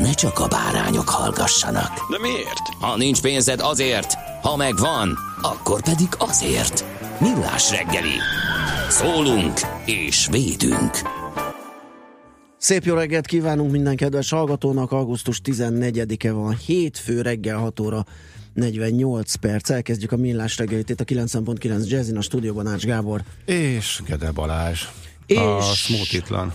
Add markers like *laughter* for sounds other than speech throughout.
ne csak a bárányok hallgassanak. De miért? Ha nincs pénzed azért, ha megvan, akkor pedig azért. Millás reggeli. Szólunk és védünk. Szép jó reggelt kívánunk minden kedves hallgatónak. Augusztus 14-e van, hétfő reggel 6 óra 48 perc. Elkezdjük a millás reggelit itt a 9.9 Jazzin, a stúdióban Ács Gábor. És Gede Balázs. És- A smótitlan.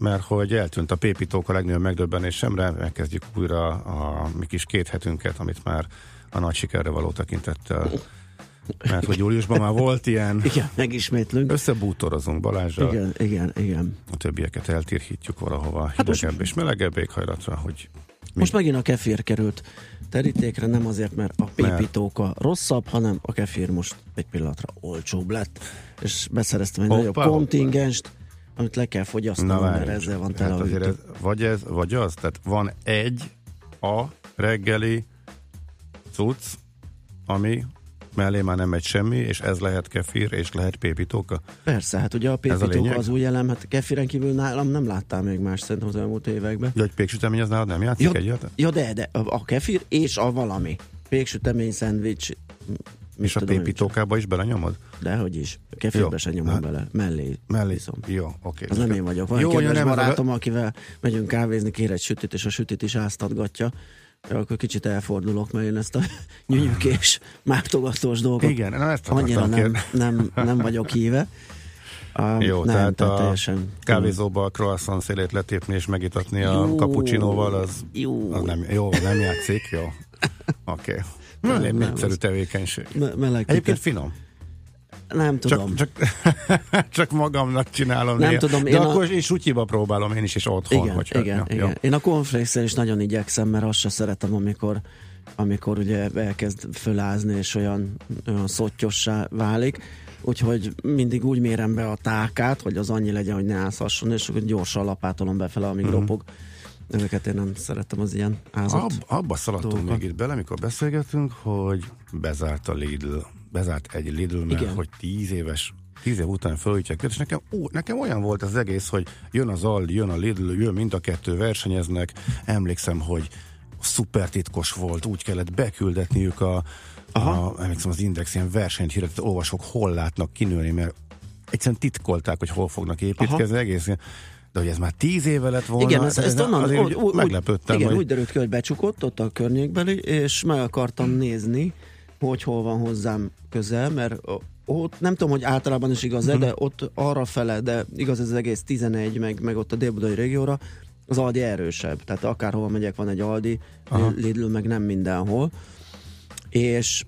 Mert hogy eltűnt a pépítók a legnagyobb megdöbbenésemre, megkezdjük újra a mi kis két hetünket, amit már a nagy sikerre való tekintettel. Mert hogy júliusban már volt ilyen, *laughs* Igen, megismétlünk. összebútorozunk Balázsral, Igen, igen, igen. a többieket eltirhítjuk valahova Hát most- hidegebb és melegebb éghajlatra, hogy Most megint a kefir került terítékre, nem azért, mert a pépítóka rosszabb, hanem a kefir most egy pillanatra olcsóbb lett, és beszereztem egy Hoppá, nagyobb kontingenst, amit le kell fogyasztanom, mert várjunk. ezzel van tele hát azért ez, vagy ez, vagy az, tehát van egy a reggeli cucc, ami mellé már nem megy semmi, és ez lehet kefir, és lehet pépítóka. Persze, hát ugye a a pépítóka lényeg? az új elem, hát kefiren kívül nálam nem láttál még más szerintem az elmúlt években. Ja, hogy péksütemény az nálad nem játszik Ja, egyáltalán? ja de, de, a, kefir és a valami. Péksütemény, szendvics, És a pépítókába is belenyomod? Dehogy is. Kefirbe se nyomom Hát- bele. Mellé. Mellé. Viszom. Jó, oké. Az nem én vagyok. Van Jó, kedves nem, ez a- barátom, akivel megyünk kávézni, kér egy sütit, és a sütit is áztatgatja. Ja, akkor kicsit elfordulok, mert én ezt a *laughs* nyűnyükés, mártogatós dolgot Igen, na ezt annyira nem, nem, nem vagyok híve. *laughs* Uh, Jó, nem, tehát a teljesen. kávézóba a croissant szélét letépni és megitatni a Jó. cappuccinóval, az, Jó. az nem, jó, nem játszik, jó. *laughs* Oké. Okay. Nem, Nem, nem, népszerű tevékenység. Me- meleg Egyébként finom. Nem tudom. Csak, csak, *laughs* csak magamnak csinálom. Nem néha. tudom, De én a- akkor is sutyiba próbálom én is, és otthon. igen, hogyha, igen, ja, igen. Jó. Én a cornflakes is nagyon igyekszem, mert azt se szeretem, amikor amikor ugye elkezd fölázni, és olyan, olyan szottyossá válik. Úgyhogy mindig úgy mérem be a tákát, hogy az annyi legyen, hogy ne ázhasson, és akkor gyorsan lapátolom befele, amíg mm. ropog. Ezeket én nem szeretem, az ilyen ázott. Ab, abba szaladtunk dolgokat. még itt bele, amikor beszélgetünk, hogy bezárt a Lidl, bezárt egy Lidl, mert Igen. hogy tíz éves tíz év után felújítják és nekem, ó, nekem olyan volt az egész, hogy jön az Aldi, jön a Lidl, jön mind a kettő, versenyeznek. Emlékszem, hogy szuper titkos volt, úgy kellett beküldetniük a, a emlékszem, az Index ilyen versenyt hirdetett olvasók hol látnak kinőni, mert egyszerűen titkolták, hogy hol fognak építkezni, egész ilyen- de hogy ez már tíz éve lett volna, Igen, ez ezt onnan azért úgy, úgy, meglepődtem. igen, hogy... úgy derült ki, hogy becsukott ott a környékbeli, és meg akartam nézni, hogy hol van hozzám közel, mert ott nem tudom, hogy általában is igaz, Mhm. de ott arra fele, de igaz ez az egész 11, meg, meg ott a délbudai régióra, az Aldi erősebb. Tehát akárhova megyek, van egy Aldi, Aha. Lidl meg nem mindenhol. És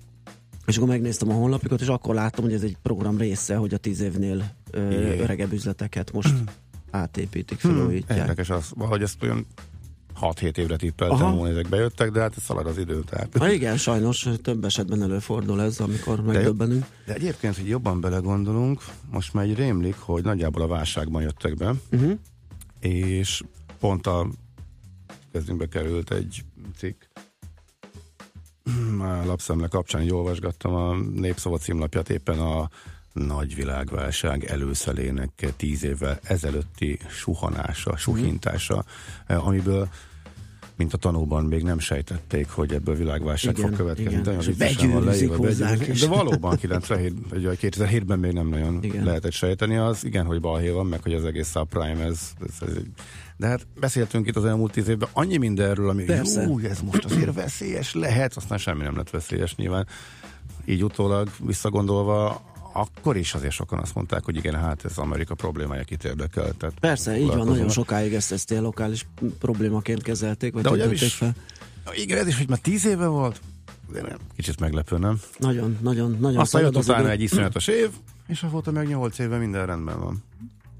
és akkor megnéztem a honlapikat, és akkor láttam, hogy ez egy program része, hogy a tíz évnél ö, öregebb üzleteket most *clears throat* átépítik, felújítják. Érdekes az, valahogy ezt olyan 6-7 évre tippeltem volna, ezek bejöttek, de hát szalad az idő. Tehát. Ha igen, sajnos több esetben előfordul ez, amikor megdöbbenünk. De egyébként, hogy jobban belegondolunk, most már egy rémlik, hogy nagyjából a válságban jöttek be, Uh-huh. és pont a kezünkbe került egy cikk, a lapszemle kapcsán így olvasgattam a Népszava címlapját éppen a nagy világválság előszelének tíz évvel ezelőtti suhanása, suhintása, eh, amiből mint a tanúban még nem sejtették, hogy ebből világválság Igen, fog következni. igen. Nagyon viccesen van leírva, hozzánk. De valóban 97, vagy 2007-ben még nem nagyon Igen. lehetett sejteni. Az igen, hogy balhé van, meg hogy az egész subprime, ez, ez, ez. De hát beszéltünk itt az elmúlt tíz évben annyi mindenről, ami jó, ez most azért veszélyes lehet, aztán semmi nem lett veszélyes nyilván. Így utólag visszagondolva, akkor is azért sokan azt mondták, hogy igen, hát ez Amerika problémája, kit érdekel. Tehát Persze, így van, nagyon sokáig ezt, ezt ilyen lokális problémaként kezelték, vagy De is- fel. Igen, ez is, hogy már tíz éve volt, nem, kicsit meglepő, nem? Nagyon, nagyon, nagyon Aztán jött utána egy iszonyatos év, és avóta meg nyolc éve minden rendben van.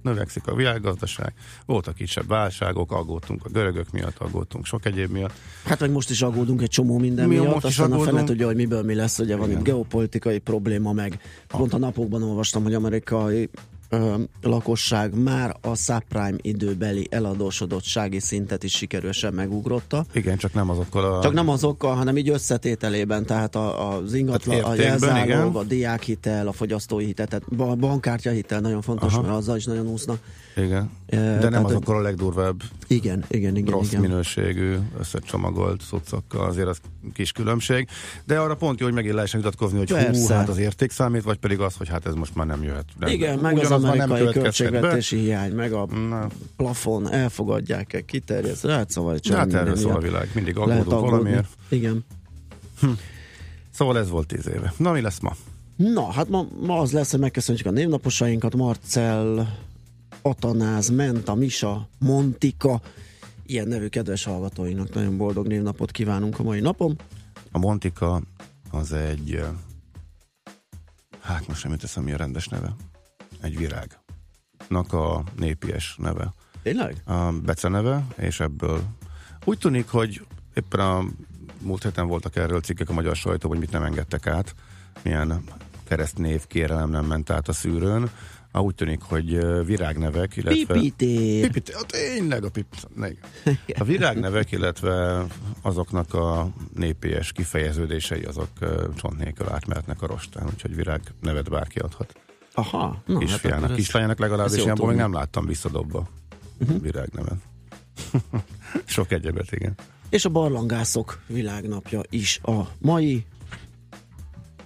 Növekszik a világgazdaság, voltak kisebb válságok, aggódtunk a görögök miatt, aggódtunk sok egyéb miatt. Hát meg most is aggódunk egy csomó minden Mi miatt, most is aztán a fele tudja, hogy miből mi lesz, ugye van Igen. itt geopolitikai probléma, meg pont a napokban olvastam, hogy amerikai ö, lakosság már a subprime időbeli eladósodottsági szintet is sikerősen megugrotta. Igen, csak nem azokkal a... Csak nem azokkal, hanem így összetételében, tehát a, az ingatlan, Tehát a jelzálog, igen. a diákhitel, a fogyasztói hitel, tehát a bankkártyahitel nagyon fontos, Aha. mert azzal is nagyon úsznak. Igen. De nem azokkal a legdurvább, Igen, igen, igen. rossz igen. minőségű, összecsomagolt cuccokkal, azért az kis különbség. De arra pont jó, hogy megint lehessen vitatkozni, hogy hú, Persze. hát az érték számít, vagy pedig az, hogy hát ez most már nem jöhet. Nem. Igen, meg az Ugyanaz nem amerikai be. költségvetési hiány, meg a Na, plafon, elfogadják-e, kiterjed, hát szóval csak hát erről szól a világ. Mindig aggódunk valamiért. Igen. Szóval ez volt tíz éve. Na, mi lesz ma? Na, hát ma, ma az lesz, hogy megköszöntjük a névnaposainkat, Marcel, Atanáz, Menta, Misa, Montika, ilyen nevű kedves hallgatóinknak nagyon boldog névnapot kívánunk a mai napon. A Montika az egy, hát most sem jut eszembe, mi a rendes neve. Egy virágnak a népies neve. Tényleg? A beceneve, és ebből úgy tűnik, hogy éppen a múlt héten voltak erről cikkek a magyar sajtó, hogy mit nem engedtek át, milyen keresztnév kérelem nem ment át a szűrőn. Ah, úgy tűnik, hogy virágnevek, illetve... Pipitér. Pipit, ah, tényleg a pip, *laughs* A virágnevek, illetve azoknak a népies kifejeződései, azok csont nélkül átmehetnek a rostán, úgyhogy virág nevet bárki adhat. Aha. Na, Kisfiának, akkor ez- kislányának legalábbis ilyenból még nem láttam visszadobva virágnevet. *laughs* Sok egyebet, igen. És a barlangászok világnapja is a mai.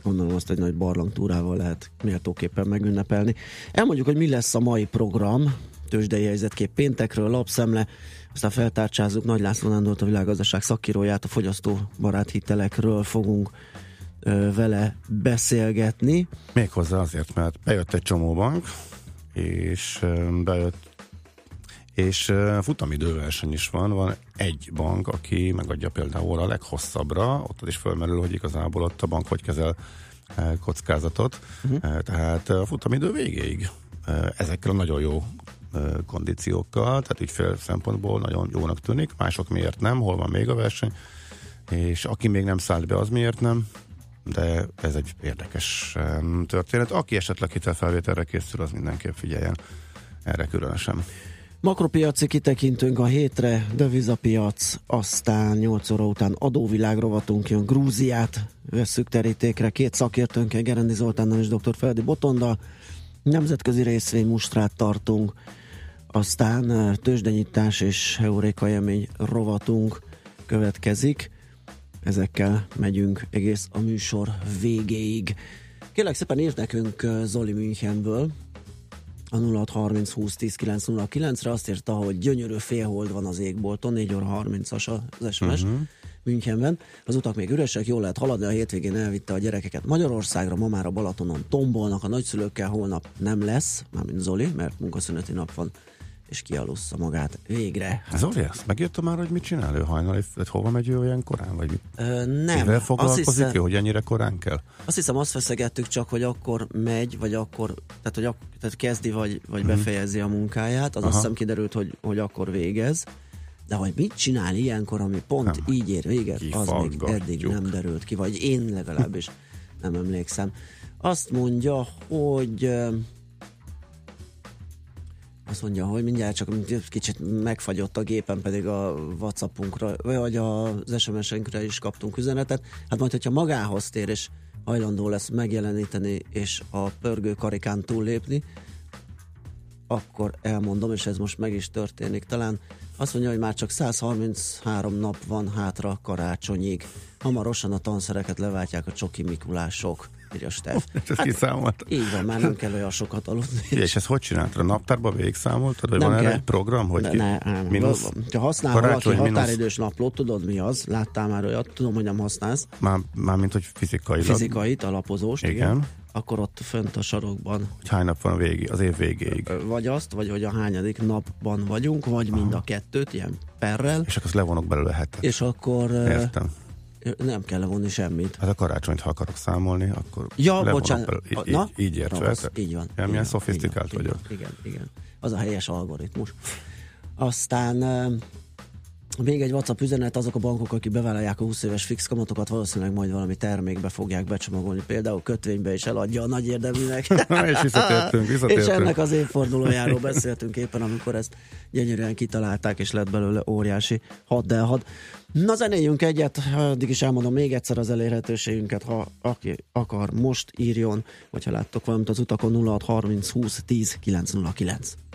Gondolom azt egy nagy barlangtúrával lehet méltóképpen megünnepelni. Elmondjuk, hogy mi lesz a mai program. Tőzsdei helyzetkép péntekről, lapszemle, aztán feltárcsázzuk Nagy László Nándort, a világgazdaság szakíróját, a fogyasztóbarát hitelekről fogunk ö, vele beszélgetni. Méghozzá azért, mert bejött egy csomó bank, és bejött és futamidőverseny is van, van egy bank, aki megadja például a leghosszabbra, ott is fölmerül, hogy igazából ott a bank hogy kezel kockázatot, uh-huh. tehát a futamidő végéig ezekkel a nagyon jó kondíciókkal, tehát ügyfél szempontból nagyon jónak tűnik, mások miért nem, hol van még a verseny, és aki még nem szállt be, az miért nem, de ez egy érdekes történet. Aki esetleg hitelfelvételre készül, az mindenképp figyeljen erre különösen. Makropiaci kitekintünk a hétre, devizapiac, aztán 8 óra után adóvilág rovatunk jön, Grúziát vesszük terítékre, két szakértőnkkel, Gerendi Zoltánnal és dr. Feldi Botondal, nemzetközi részvény mustrát tartunk, aztán tőzsdenyítás és heuréka élmény rovatunk következik. Ezekkel megyünk egész a műsor végéig. Kérlek szépen írt nekünk Zoli Münchenből, a 0630 20 10 909 re azt írta, hogy gyönyörű félhold van az égbolton, 4 óra 30-as az SMS uh-huh. Münchenben. Az utak még üresek, jól lehet haladni, a hétvégén elvitte a gyerekeket Magyarországra, ma már a Balatonon tombolnak, a nagyszülőkkel holnap nem lesz, mármint Zoli, mert munkaszüneti nap van, és kialussza magát végre. Hát. Zoli, ezt megírta már, hogy mit csinál ő hajnali, hogy hova megy ő olyan korán, vagy? Ö, nem, Mivel azt foglalkozik hiszem, ő, hogy ennyire korán kell? azt hiszem azt feszegettük csak, hogy akkor megy, vagy akkor, tehát, hogy ak- tehát kezdi, vagy, vagy uh-huh. befejezi a munkáját, az Aha. azt hiszem kiderült, hogy, hogy akkor végez. De hogy mit csinál ilyenkor, ami pont Nem. így ér véget, az még eddig nem derült ki, vagy én legalábbis *laughs* nem emlékszem. Azt mondja, hogy azt mondja, hogy mindjárt csak kicsit megfagyott a gépen, pedig a Whatsappunkra, vagy az SMS-enkre is kaptunk üzenetet. Hát majd, hogyha magához tér, és hajlandó lesz megjeleníteni, és a pörgő karikán túllépni, akkor elmondom, és ez most meg is történik. Talán azt mondja, hogy már csak 133 nap van hátra karácsonyig. Hamarosan a tanszereket leváltják a csoki Mikulások, írja Steff. Ezt hát, kiszámolt. Így van, már nem kell olyan sokat aludni. És ezt hogy csináltad? A naptárba végigszámoltad? Vagy Nem van erre kell. egy program? Hogy ne, nem. mínusz, Ha használ valaki határidős naplót, tudod mi az? Láttál már olyat? Tudom, hogy nem használsz. Már, már mint hogy fizikailag. Fizikait, alapozóst, igen. Igen. Akkor ott fönt a sarokban Hogy hány nap van végig, az év végéig. vagy azt, vagy hogy a hányadik napban vagyunk, vagy mind a kettőt, ilyen perrel, És akkor azt levonok belőle hetet. és akkor Értem. Nem kell levonni semmit. Hát a karácsonyt, ha akarok számolni, akkor Ja, bocsánat. belőle. Így, Na? így, értve. Az, Tehát így van. Milyen szofisztikált vagyok. Igen, igen. Az a helyes algoritmus. Aztán még egy WhatsApp üzenet, azok a bankok, akik bevállalják a 20 éves fix kamatokat, valószínűleg majd valami termékbe fogják becsomagolni, például kötvénybe is eladja a nagy érdeműnek. *laughs* és visszatértünk, és visszatértünk. ennek az évfordulójáról beszéltünk éppen, amikor ezt gyönyörűen kitalálták, és lett belőle óriási haddelhad. Na zenéljünk egyet, addig is elmondom még egyszer az elérhetőségünket, ha aki akar, most írjon, vagy ha láttok valamit az utakon 06 30 20 10 909.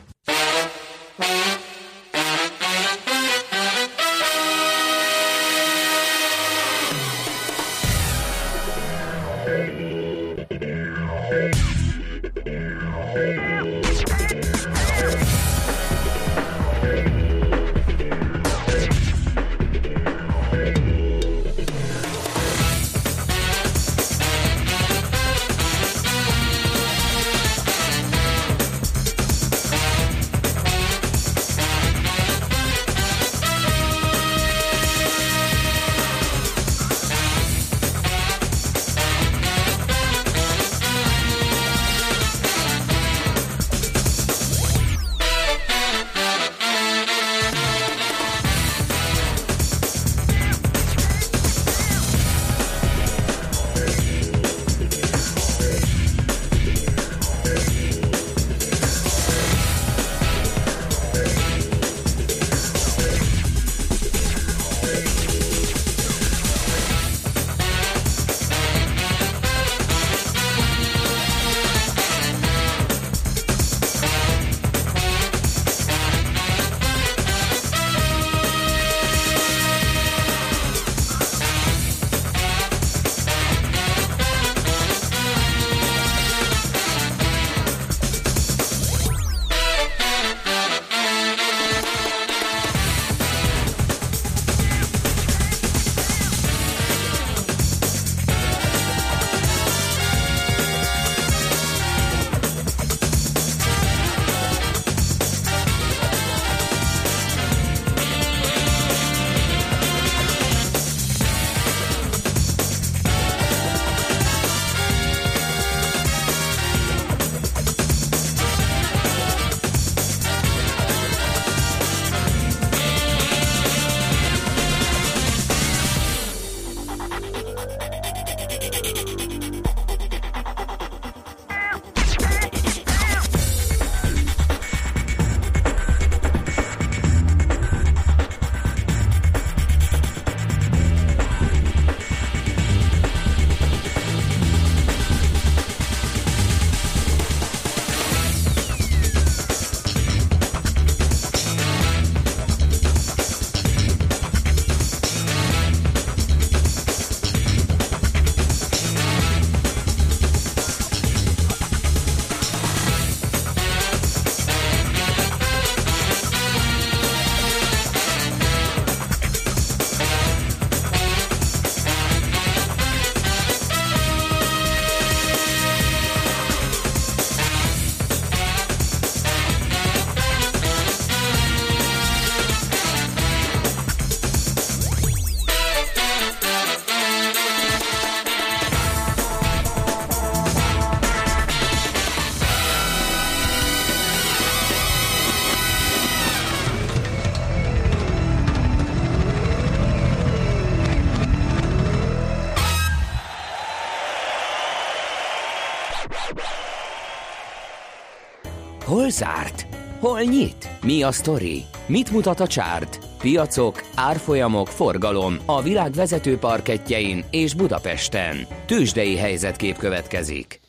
zárt? Hol nyit? Mi a sztori? Mit mutat a csárt? Piacok, árfolyamok, forgalom a világ vezető parketjein és Budapesten. Tősdei helyzetkép következik.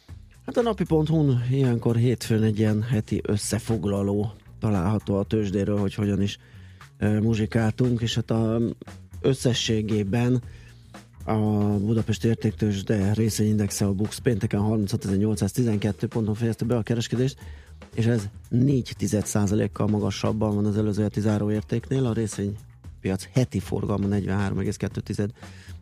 Hát a napi.hu-n ilyenkor hétfőn egy ilyen heti összefoglaló található a tőzsdéről, hogy hogyan is e, muzsikáltunk, és hát a összességében a Budapesti Értéktős, de részvényindexe a Bux pénteken 36.812 ponton fejezte be a kereskedést, és ez 4 kal magasabban van az előző heti záróértéknél, a részvénypiac heti forgalma 43,2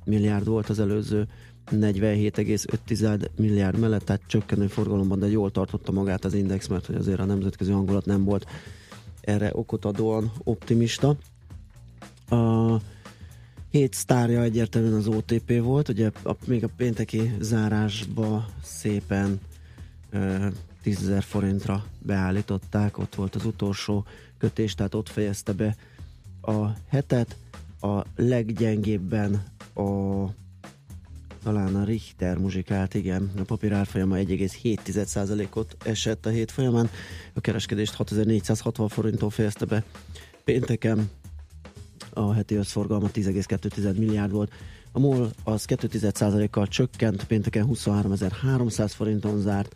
milliárd volt az előző 47,5 milliárd mellett, tehát csökkenő forgalomban, de jól tartotta magát az index, mert hogy azért a nemzetközi hangulat nem volt erre okot adóan optimista. A hét sztárja egyértelműen az OTP volt, ugye a, még a pénteki zárásba szépen 10 forintra beállították, ott volt az utolsó kötés, tehát ott fejezte be a hetet, a leggyengébben a talán a Richter muzsikált, igen, a papír árfolyama 1,7%-ot esett a hét folyamán, a kereskedést 6460 forinttól fejezte be pénteken, a heti összforgalma 10,2 milliárd volt, a MOL az 2,1%-kal csökkent, pénteken 23.300 forinton zárt,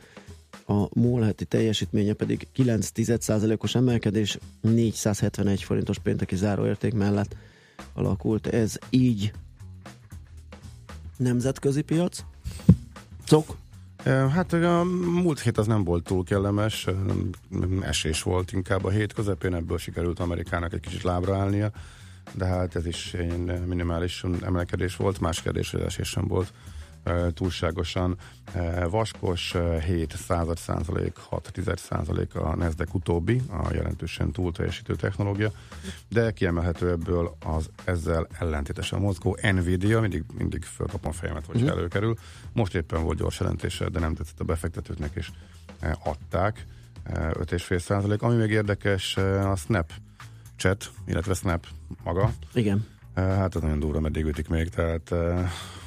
a MOL teljesítménye pedig 9,1%-os emelkedés, 471 forintos pénteki záróérték mellett alakult. Ez így nemzetközi piac? Cok? Hát a múlt hét az nem volt túl kellemes, esés volt inkább a hét közepén, ebből sikerült Amerikának egy kicsit lábra állnia, de hát ez is egy minimális emelkedés volt, más kérdés, hogy esés sem volt túlságosan vaskos, 7 század százalék, 6 tized százalék a Nasdaq utóbbi, a jelentősen túl teljesítő technológia, de kiemelhető ebből az ezzel ellentétesen mozgó Nvidia, mindig, mindig fölkapom fejemet, hogy uh-huh. előkerül. Most éppen volt gyors jelentése, de nem tetszett a befektetőknek, és adták 5,5 százalék. Ami még érdekes, a Snap chat, illetve Snap maga. Igen. Hát ez nagyon durva, meddig ütik még, tehát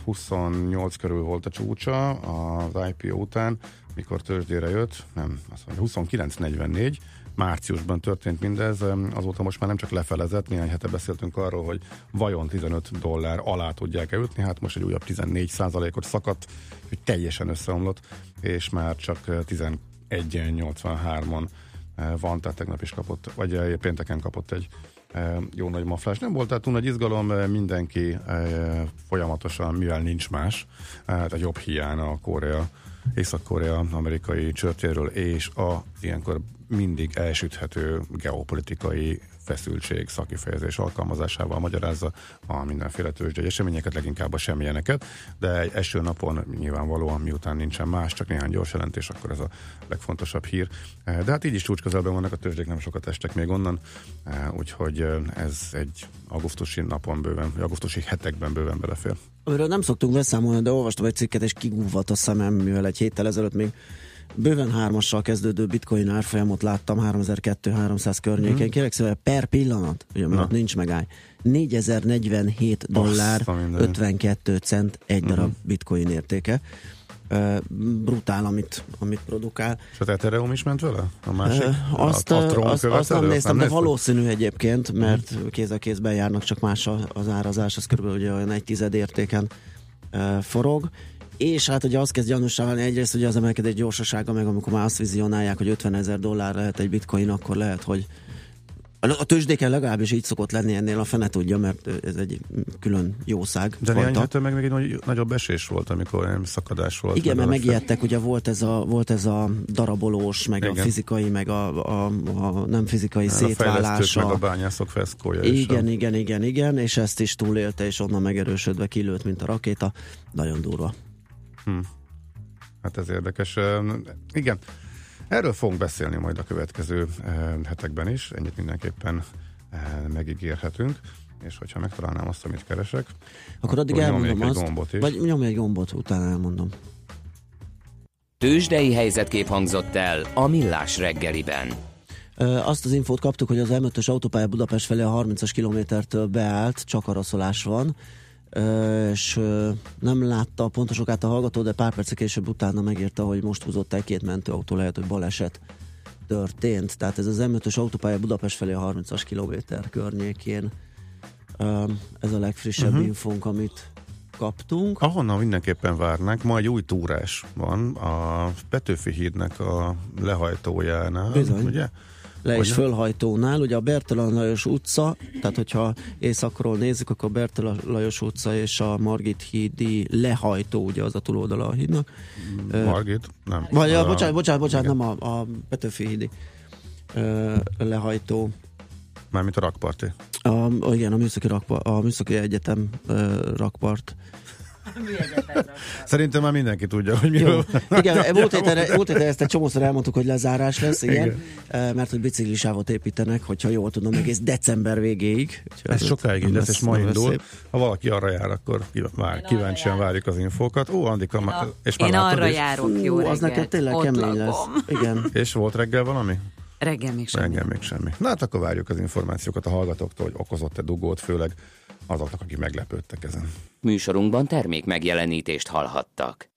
28 körül volt a csúcsa az IPO után, mikor tőzsdére jött, nem, azt mondja, 29.44, márciusban történt mindez, azóta most már nem csak lefelezett, néhány hete beszéltünk arról, hogy vajon 15 dollár alá tudják-e ütni, hát most egy újabb 14 ot szakadt, hogy teljesen összeomlott, és már csak 11.83-on van, tehát tegnap is kapott, vagy pénteken kapott egy jó nagy maflás. Nem volt tehát nagy izgalom, mindenki folyamatosan, mivel nincs más, hát a jobb hiány a Korea, Észak-Korea amerikai csörtéről és a ilyenkor mindig elsüthető geopolitikai feszültség szakifejezés alkalmazásával magyarázza a mindenféle tőzsdei eseményeket, leginkább a semmilyeneket, de egy eső napon nyilvánvalóan miután nincsen más, csak néhány gyors jelentés, akkor ez a legfontosabb hír. De hát így is csúcsközelben vannak a tőzsdék, nem sokat estek még onnan, úgyhogy ez egy augusztusi napon bőven, augusztusi hetekben bőven belefér. Amiről nem szoktunk beszámolni, de olvastam egy cikket, és kigúvat a szemem, mivel egy héttel ezelőtt még bőven hármassal kezdődő bitcoin árfolyamot láttam 3200-300 környékén. Mm. Kérek szépen, per pillanat, ugye mert nincs megáll. 4047 dollár 52 cent egy darab mm. bitcoin értéke. Uh, brutál, amit, amit produkál. És az Ethereum is ment vele? A másik? Uh, azt, a, a azt, azt nem néztem, nem de valószínű egyébként, mert uh-huh. kéz a kézben járnak, csak más az árazás, az körülbelül ugye olyan egy tized értéken uh, forog és hát ugye azt kezd gyanúsá válni egyrészt, hogy az emelkedés gyorsasága, meg amikor már azt vizionálják, hogy 50 ezer dollár lehet egy bitcoin, akkor lehet, hogy a tőzsdéken legalábbis így szokott lenni ennél, a fene tudja, mert ez egy külön jószág. De néhány héten meg még egy nagy, nagyobb esés volt, amikor nem szakadás volt. Igen, mert megijedtek, ugye volt ez a, volt ez a darabolós, meg Igen. a fizikai, meg a, a, a nem fizikai a szétválása. meg a bányászok feszkója Igen, is igen, igen, igen, és ezt is túlélte, és onnan megerősödve kilőtt, mint a rakéta. Nagyon durva. Hm. Hát ez érdekes. Igen, erről fogunk beszélni majd a következő hetekben is, ennyit mindenképpen megígérhetünk és hogyha megtalálnám azt, amit keresek, akkor addig akkor elmondom azt, gombot is. vagy nyomj egy gombot, utána elmondom. Tőzsdei helyzetkép hangzott el a Millás reggeliben. Azt az infót kaptuk, hogy az M5-ös autópálya Budapest felé a 30-as kilométertől beállt, csak araszolás van és nem látta a pontos okát a hallgató, de pár perc később utána megírta, hogy most húzott el két mentőautó, lehet, hogy baleset történt. Tehát ez az M5-ös autópálya Budapest felé a 30-as kilométer környékén. Ez a legfrissebb uh-huh. infónk, amit kaptunk. Ahonnan mindenképpen várnánk, ma egy új túrás van a Petőfi hídnek a lehajtójánál. Bizony. Ugye? Le és fölhajtónál, ugye a Bertalan Lajos utca, tehát hogyha északról nézzük, akkor Bertalan Lajos utca és a Margit hídi lehajtó, ugye az a túloldala a hídnak. Margit? Nem. Vagy, a, bocsánat, bocsánat, bocsánat, igen. nem a, a Petőfi hídi lehajtó. Mármint a rakparti. A, igen, a Műszaki, rakpa, a Műszaki Egyetem rakpart. *laughs* Szerintem már mindenki tudja, hogy miről. Igen, *laughs* múlt héten, múlt héten ezt egy csomószor elmondtuk, hogy lezárás lesz, igen, Igen. igen. mert hogy biciklisávot építenek, hogyha jól tudom, egész december végéig. Ez sokáig így nem lesz, és ma indul. szép. Ha valaki arra jár, akkor vár, kíváncsian várjuk az infókat. Ó, Andika, ma- és már Én láttad arra is? járok, jó Ú, az reggelt. neked tényleg Ott kemény lakom. lesz. Igen. És volt reggel valami? Reggel még semmi. Engem még semmi. Na hát akkor várjuk az információkat a hallgatóktól, hogy okozott-e dugót, főleg azoknak, akik meglepődtek ezen. Műsorunkban termék megjelenítést hallhattak.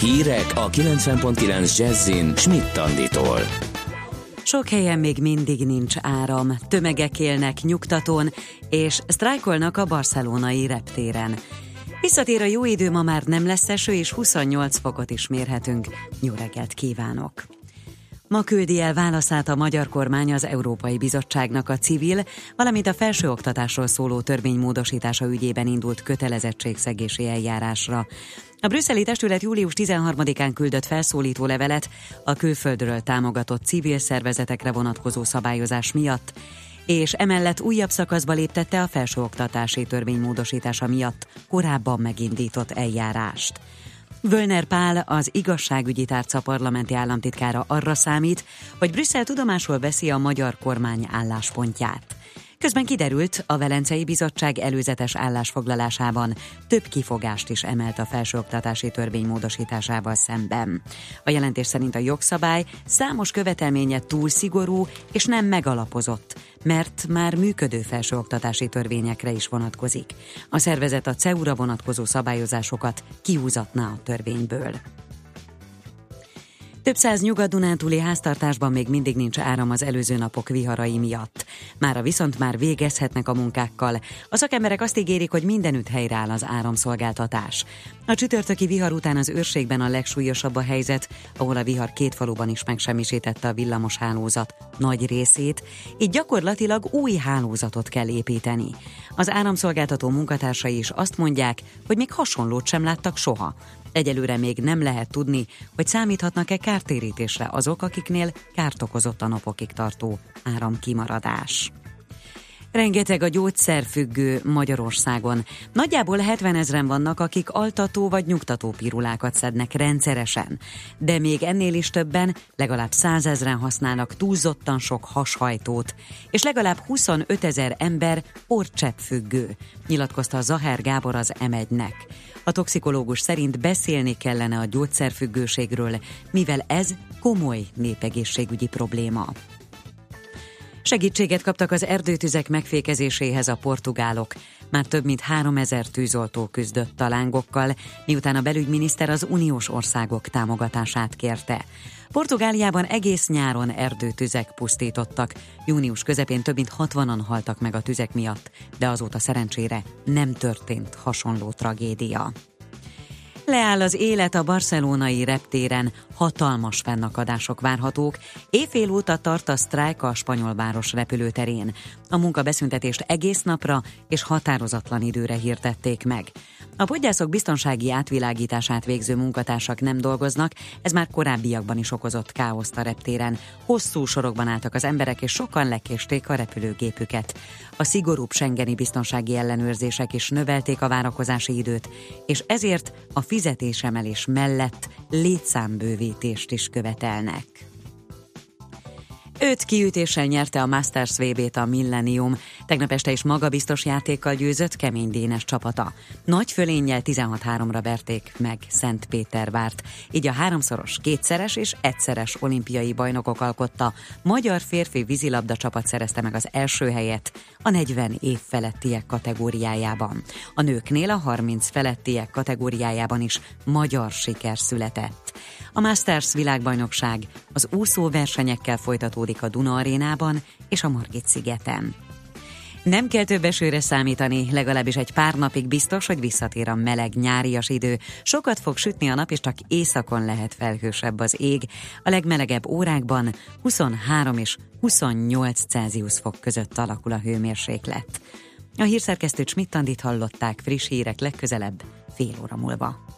Hírek a 90.9 Jazzin Schmidt Anditól. Sok helyen még mindig nincs áram, tömegek élnek nyugtatón, és sztrájkolnak a barcelonai reptéren. Visszatér a jó idő, ma már nem lesz eső, és 28 fokot is mérhetünk. Jó reggelt kívánok! Ma küldi el válaszát a magyar kormány az Európai Bizottságnak a civil, valamint a felsőoktatásról szóló törvénymódosítása ügyében indult kötelezettségszegési eljárásra. A brüsszeli testület július 13-án küldött felszólító levelet a külföldről támogatott civil szervezetekre vonatkozó szabályozás miatt, és emellett újabb szakaszba léptette a felsőoktatási törvény módosítása miatt korábban megindított eljárást. Völner Pál, az igazságügyi tárca parlamenti államtitkára arra számít, hogy Brüsszel tudomásul veszi a magyar kormány álláspontját. Közben kiderült, a Velencei Bizottság előzetes állásfoglalásában több kifogást is emelt a felsőoktatási törvény módosításával szemben. A jelentés szerint a jogszabály számos követelménye túl szigorú és nem megalapozott, mert már működő felsőoktatási törvényekre is vonatkozik. A szervezet a CEU-ra vonatkozó szabályozásokat kiúzatná a törvényből. Több száz nyugat-dunántúli háztartásban még mindig nincs áram az előző napok viharai miatt. Mára viszont már végezhetnek a munkákkal. A szakemberek azt ígérik, hogy mindenütt helyreáll az áramszolgáltatás. A csütörtöki vihar után az őrségben a legsúlyosabb a helyzet, ahol a vihar két faluban is megsemmisítette a villamos hálózat nagy részét, így gyakorlatilag új hálózatot kell építeni. Az áramszolgáltató munkatársai is azt mondják, hogy még hasonlót sem láttak soha. Egyelőre még nem lehet tudni, hogy számíthatnak-e kártérítésre azok, akiknél kárt okozott a napokig tartó áramkimaradás. Rengeteg a gyógyszerfüggő Magyarországon. Nagyjából 70 ezren vannak, akik altató vagy nyugtató pirulákat szednek rendszeresen. De még ennél is többen, legalább 100 ezren használnak túlzottan sok hashajtót, és legalább 25 ezer ember orcseppfüggő, nyilatkozta Zaher Gábor az M1-nek. A toxikológus szerint beszélni kellene a gyógyszerfüggőségről, mivel ez komoly népegészségügyi probléma. Segítséget kaptak az erdőtüzek megfékezéséhez a portugálok. Már több mint 3000 tűzoltó küzdött a lángokkal, miután a belügyminiszter az uniós országok támogatását kérte. Portugáliában egész nyáron erdőtüzek pusztítottak. Június közepén több mint 60-an haltak meg a tüzek miatt, de azóta szerencsére nem történt hasonló tragédia. Leáll az élet a barcelonai reptéren, hatalmas fennakadások várhatók. Éjfél óta tart a sztrájk a spanyol város repülőterén. A munkabeszüntetést egész napra és határozatlan időre hirdették meg. A podgyászok biztonsági átvilágítását végző munkatársak nem dolgoznak, ez már korábbiakban is okozott káoszt a reptéren. Hosszú sorokban álltak az emberek, és sokan lekésték a repülőgépüket. A szigorúbb Schengeni biztonsági ellenőrzések is növelték a várakozási időt, és ezért a fizetésemelés mellett létszámbővítést is követelnek. Öt kiütéssel nyerte a Masters VB-t a Millennium. Tegnap este is magabiztos játékkal győzött kemény Dénes csapata. Nagy fölénnyel 16-3-ra verték meg Szentpétervárt. Így a háromszoros, kétszeres és egyszeres olimpiai bajnokok alkotta. Magyar férfi vízilabda csapat szerezte meg az első helyet a 40 év felettiek kategóriájában. A nőknél a 30 felettiek kategóriájában is magyar siker született. A Masters világbajnokság az úszó versenyekkel folytatódik a Duna arénában és a Margit szigeten. Nem kell több esőre számítani, legalábbis egy pár napig biztos, hogy visszatér a meleg nyárias idő. Sokat fog sütni a nap, és csak északon lehet felhősebb az ég. A legmelegebb órákban 23 és 28 Celsius fok között alakul a hőmérséklet. A hírszerkesztő Schmidt-Tandit hallották friss hírek legközelebb, fél óra múlva.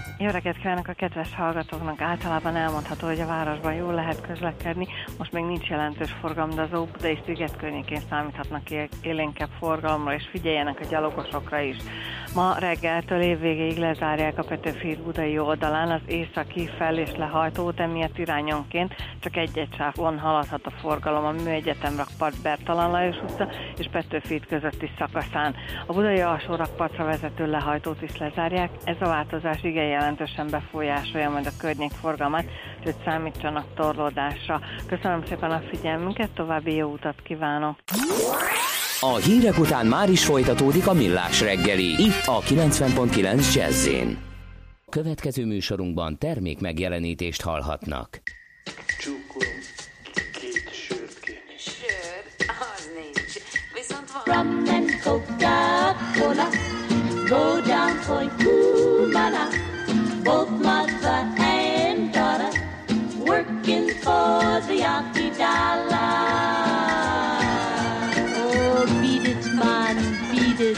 Jó reggelt kívánok a kedves hallgatóknak! Általában elmondható, hogy a városban jól lehet közlekedni. Most még nincs jelentős forgalom, de az Óbuda és Sziget környékén számíthatnak élénkebb forgalomra, és figyeljenek a gyalogosokra is. Ma reggeltől évvégéig lezárják a Petőfi budai oldalán az északi fel- és lehajtót, emiatt irányonként csak egy-egy sávon haladhat a forgalom a Műegyetem rakpart Bertalan Lajos utca és Petőfi közötti szakaszán. A budai alsó rakpartra vezető lehajtót is lezárják, ez a változás igen jelentősen befolyásolja majd a környék forgalmat, hogy számítsanak torlódásra. Köszönöm szépen a figyelmünket, további jó utat kívánok! A hírek után már is folytatódik a millás reggeli, itt a 90.9 jazz Következő műsorunkban termék megjelenítést hallhatnak. Csókolom, két sört kérni. Sör, az nincs. Viszont van. Rum and Coca-Cola, go down for Cubana, Both mother and daughter working for the Yankee dollar. Oh, beat it, man, beat it.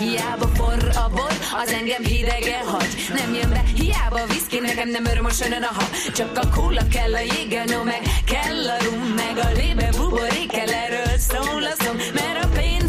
Yeah, before a bor, az engem hidege hiába viszki, nekem nem öröm a sönön a ha Csak a kóla kell, a jégelnó meg kell a rum Meg a lébe buborék kell, erről szól a szom. Mert a pénzemet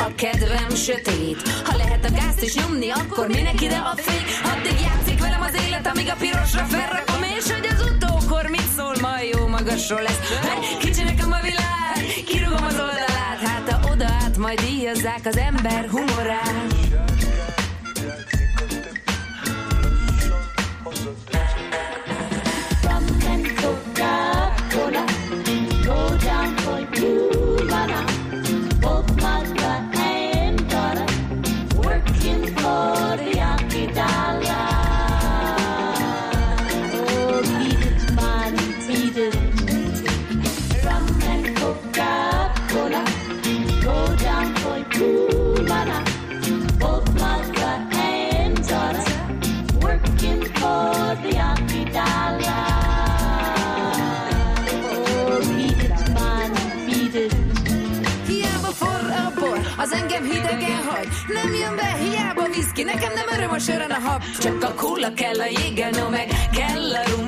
a kedvem sötét. Ha lehet a gázt is nyomni, akkor minek ide a fény. Addig játszik velem az élet, amíg a pirosra felrakom És hogy az utókor mit szól, majd jó magasról lesz. Hey, kicsi nekem a világ, kirúgom az oldalát Hát ha oda át, majd díjazzák az ember humorát Nem jön be, hiába viszki, nekem nem öröm a sörön a hab. Csak a kóla kell, a jéggel, no meg kell a rum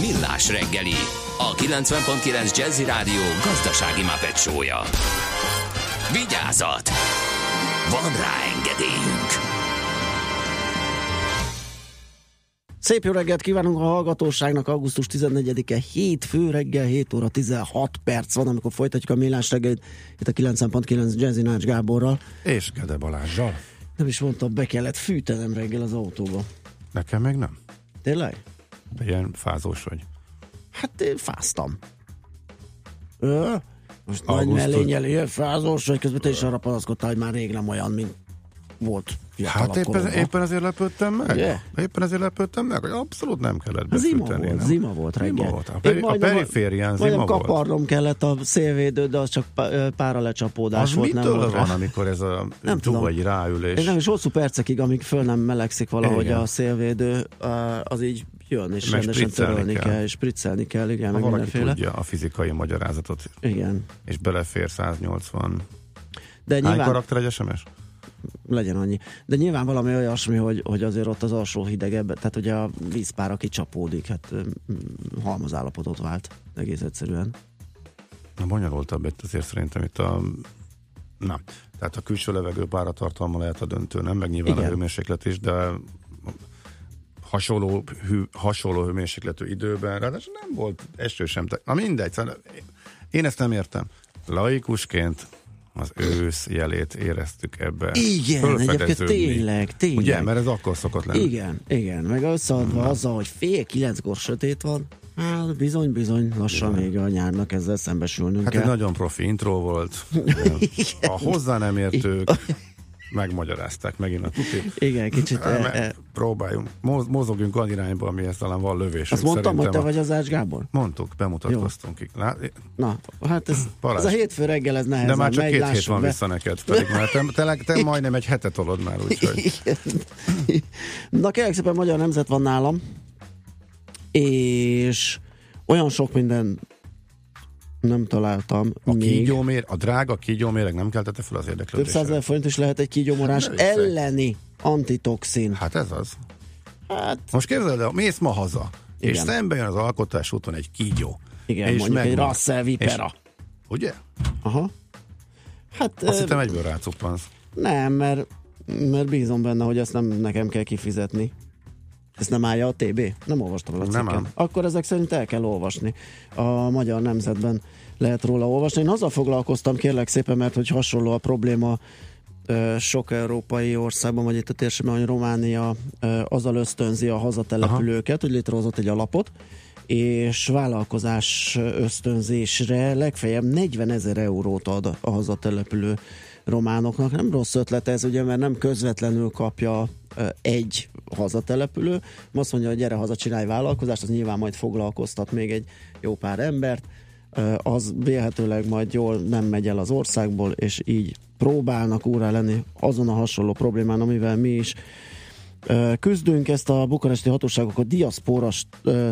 Millás reggeli, a 90.9 Jazzy Rádió gazdasági mapetsója. Vigyázat! Van rá engedélyünk! Szép jó reggelt kívánunk a hallgatóságnak, augusztus 14-e hétfő reggel, 7 óra 16 perc van, amikor folytatjuk a millás reggelit itt a 90.9 Jazzy Nács Gáborral. És Gede Balázsjal. Nem is mondtam, be kellett fűtenem reggel az autóba. Nekem még nem. Tényleg? Ilyen fázós vagy. Hát én fáztam. Ö? Most nagy mellényel ilyen fázós, vagy közben te is arra panaszkodtál, hogy már rég nem olyan, mint volt. Hát éppen, éppen ezért lepődtem meg. Ugye? Éppen ezért lepődtem meg, hogy abszolút nem kellett Az zima volt, nem? zima volt reggel. Zima volt. A, peri, a periférián zima volt. kaparnom kellett a szélvédő, de az csak pára lecsapódás Az volt, nem mitől rá. van, amikor ez a Nem tudom. duvagy ráülés? És nem is hosszú percekig, amíg föl nem melegszik valahogy Igen. a szélvédő, az így jön, és Meg rendesen törölni kell. kell. és spriccelni kell, igen, ha meg mindenféle. tudja a fizikai magyarázatot, Igen. és belefér 180. De Hány nyilván karakter egy SMS? Legyen annyi. De nyilván valami olyasmi, hogy, hogy azért ott az alsó hidegebb, tehát ugye a vízpár, aki csapódik, hát mm, halmazállapotot vált egész egyszerűen. Na, bonyolultabb itt azért szerintem itt a... Na, tehát a külső levegő páratartalma lehet a döntő, nem? Meg nyilván Igen. a hőmérséklet is, de hasonló, hű, hasonló hőmérsékletű időben, ráadásul nem volt eső sem. te- Na mindegy, szóval én ezt nem értem. Laikusként az ősz jelét éreztük ebbe. Igen, egyébként tényleg, tényleg. Ugye, mert ez akkor szokott lenni. Igen, igen, meg összeadva azzal, hogy fél kilenckor sötét van, hát bizony, bizony, lassan még a nyárnak ezzel szembesülnünk Hát kell. egy nagyon profi intro volt. *laughs* A hozzá nem értők megmagyarázták megint a tuti. Igen, kicsit. E, e, Próbáljunk, moz- mozogjunk olyan irányba, amihez talán van lövés. azt mondtam, hogy te vagy az Ács Gábor? Mondtuk, bemutatkoztunk. Ki. Lát, Na, hát ez, ez a hétfő reggel, ez nehezen de már csak megy, két hét van be. vissza neked, pedig már te, te, te *laughs* majdnem egy hetet tolod már, úgyhogy Igen. Na kérlek szépen Magyar Nemzet van nálam, és olyan sok minden nem találtam a még. kígyómér, a drága kígyóméreg nem keltette fel az Több érdeklődést. százezer forint is lehet egy kígyómorás elleni antitoxin. Hát ez az. Hát, Most képzeld el, mész ma haza, Igen. és szembe jön az alkotás úton egy kígyó. igen, és mondjuk egy megvan. Russell Vipera. És- Ugye? Aha. Hát Azt ö, hittem egyből rácuppansz. nem, mert, mert bízom benne, hogy ezt nem nekem kell kifizetni. Ezt nem állja a TB? Nem olvastam a Nem áll. Akkor ezek szerint el kell olvasni. A Magyar Nemzetben lehet róla olvasni. Én azzal foglalkoztam, kérlek szépen, mert hogy hasonló a probléma sok európai országban, vagy itt a térségben, hogy Románia azzal ösztönzi a hazatelepülőket, hogy létrehozott egy alapot, és vállalkozás ösztönzésre legfeljebb 40 ezer eurót ad a hazatelepülő románoknak. Nem rossz ötlet ez, ugye, mert nem közvetlenül kapja egy hazatelepülő. Azt mondja, hogy gyere haza, csinálj vállalkozást, az nyilván majd foglalkoztat még egy jó pár embert. Az vélhetőleg majd jól nem megy el az országból, és így próbálnak órá lenni azon a hasonló problémán, amivel mi is Küzdünk ezt a bukaresti hatóságok a Diaspora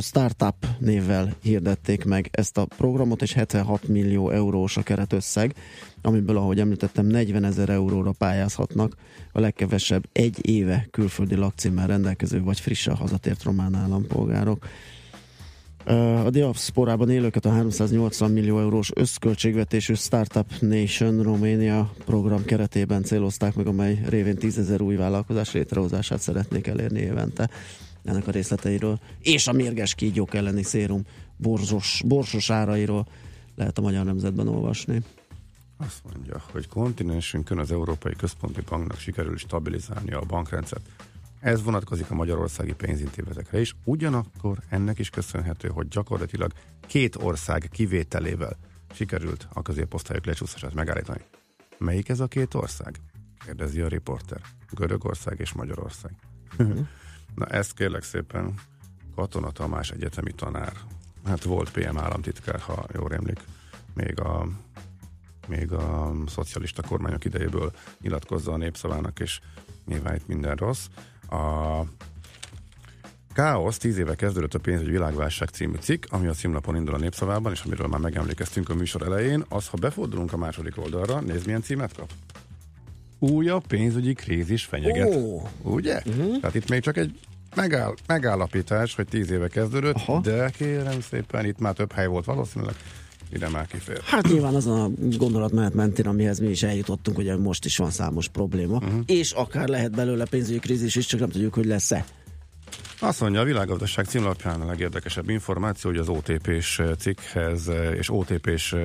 Startup névvel hirdették meg ezt a programot, és 76 millió eurós a keretösszeg, amiből, ahogy említettem, 40 ezer euróra pályázhatnak a legkevesebb egy éve külföldi lakcímmel rendelkező vagy frissen hazatért román állampolgárok. A diaszporában élőket a 380 millió eurós összköltségvetésű Startup Nation Romania program keretében célozták meg, amely révén 10 ezer új vállalkozás létrehozását szeretnék elérni évente. Ennek a részleteiről és a mérges kígyók elleni szérum borzos, borsos árairól lehet a Magyar Nemzetben olvasni. Azt mondja, hogy kontinensünkön az Európai Központi Banknak sikerül stabilizálnia a bankrendszert. Ez vonatkozik a magyarországi pénzintézetekre is, ugyanakkor ennek is köszönhető, hogy gyakorlatilag két ország kivételével sikerült a középosztályok lecsúszását megállítani. Melyik ez a két ország? Kérdezi a riporter. Görögország és Magyarország. *laughs* Na ezt kérlek szépen Katona Tamás egyetemi tanár, hát volt PM államtitkár, ha jól rémlik, még a még a szocialista kormányok idejéből nyilatkozza a népszavának, és nyilván itt minden rossz. A Káosz 10 éve kezdődött a pénzügyi világválság című cikk, ami a címlapon indul a népszavában, és amiről már megemlékeztünk a műsor elején, az, ha befordulunk a második oldalra, nézd milyen címet kap. Újabb pénzügyi krízis fenyeget. Ó. Ugye? Uh-huh. Tehát itt még csak egy megáll, megállapítás, hogy 10 éve kezdődött, Aha. de kérem szépen, itt már több hely volt valószínűleg, ide már kifér. Hát nyilván az a gondolatmenet mentén, amihez mi is eljutottunk, hogy most is van számos probléma, uh-huh. és akár lehet belőle pénzügyi krízis is, csak nem tudjuk, hogy lesz-e. Azt mondja, a világgazdaság címlapján a legérdekesebb információ, hogy az OTP-s cikkhez és OTP-s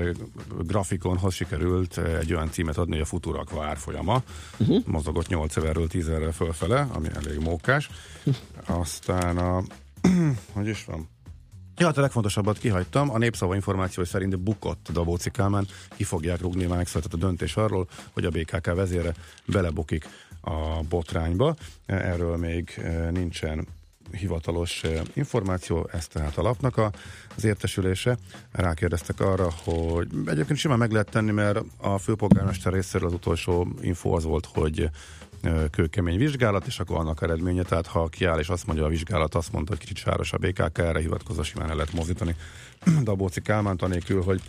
grafikonhoz sikerült egy olyan címet adni, hogy a futurak árfolyama. Uh-huh. Mozogott 8 everről 10 everre fölfele, ami elég mókás. Aztán a... *clears throat* hogy is van? Ja, hát a legfontosabbat kihagytam. A népszava információ szerint bukott Dabóci Kálmán. Ki fogják rúgni, már megszületett a döntés arról, hogy a BKK vezére belebukik a botrányba. Erről még nincsen hivatalos információ, ez tehát a lapnak a, az értesülése. Rákérdeztek arra, hogy egyébként simán meg lehet tenni, mert a főpolgármester részéről az utolsó info az volt, hogy kőkemény vizsgálat, és akkor annak eredménye, tehát ha kiáll és azt mondja a vizsgálat, azt mondta, hogy kicsit sáros a BKK, erre hivatkozva simán el lehet mozdítani *clears throat* Dabóci Kálmán tanélkül, hogy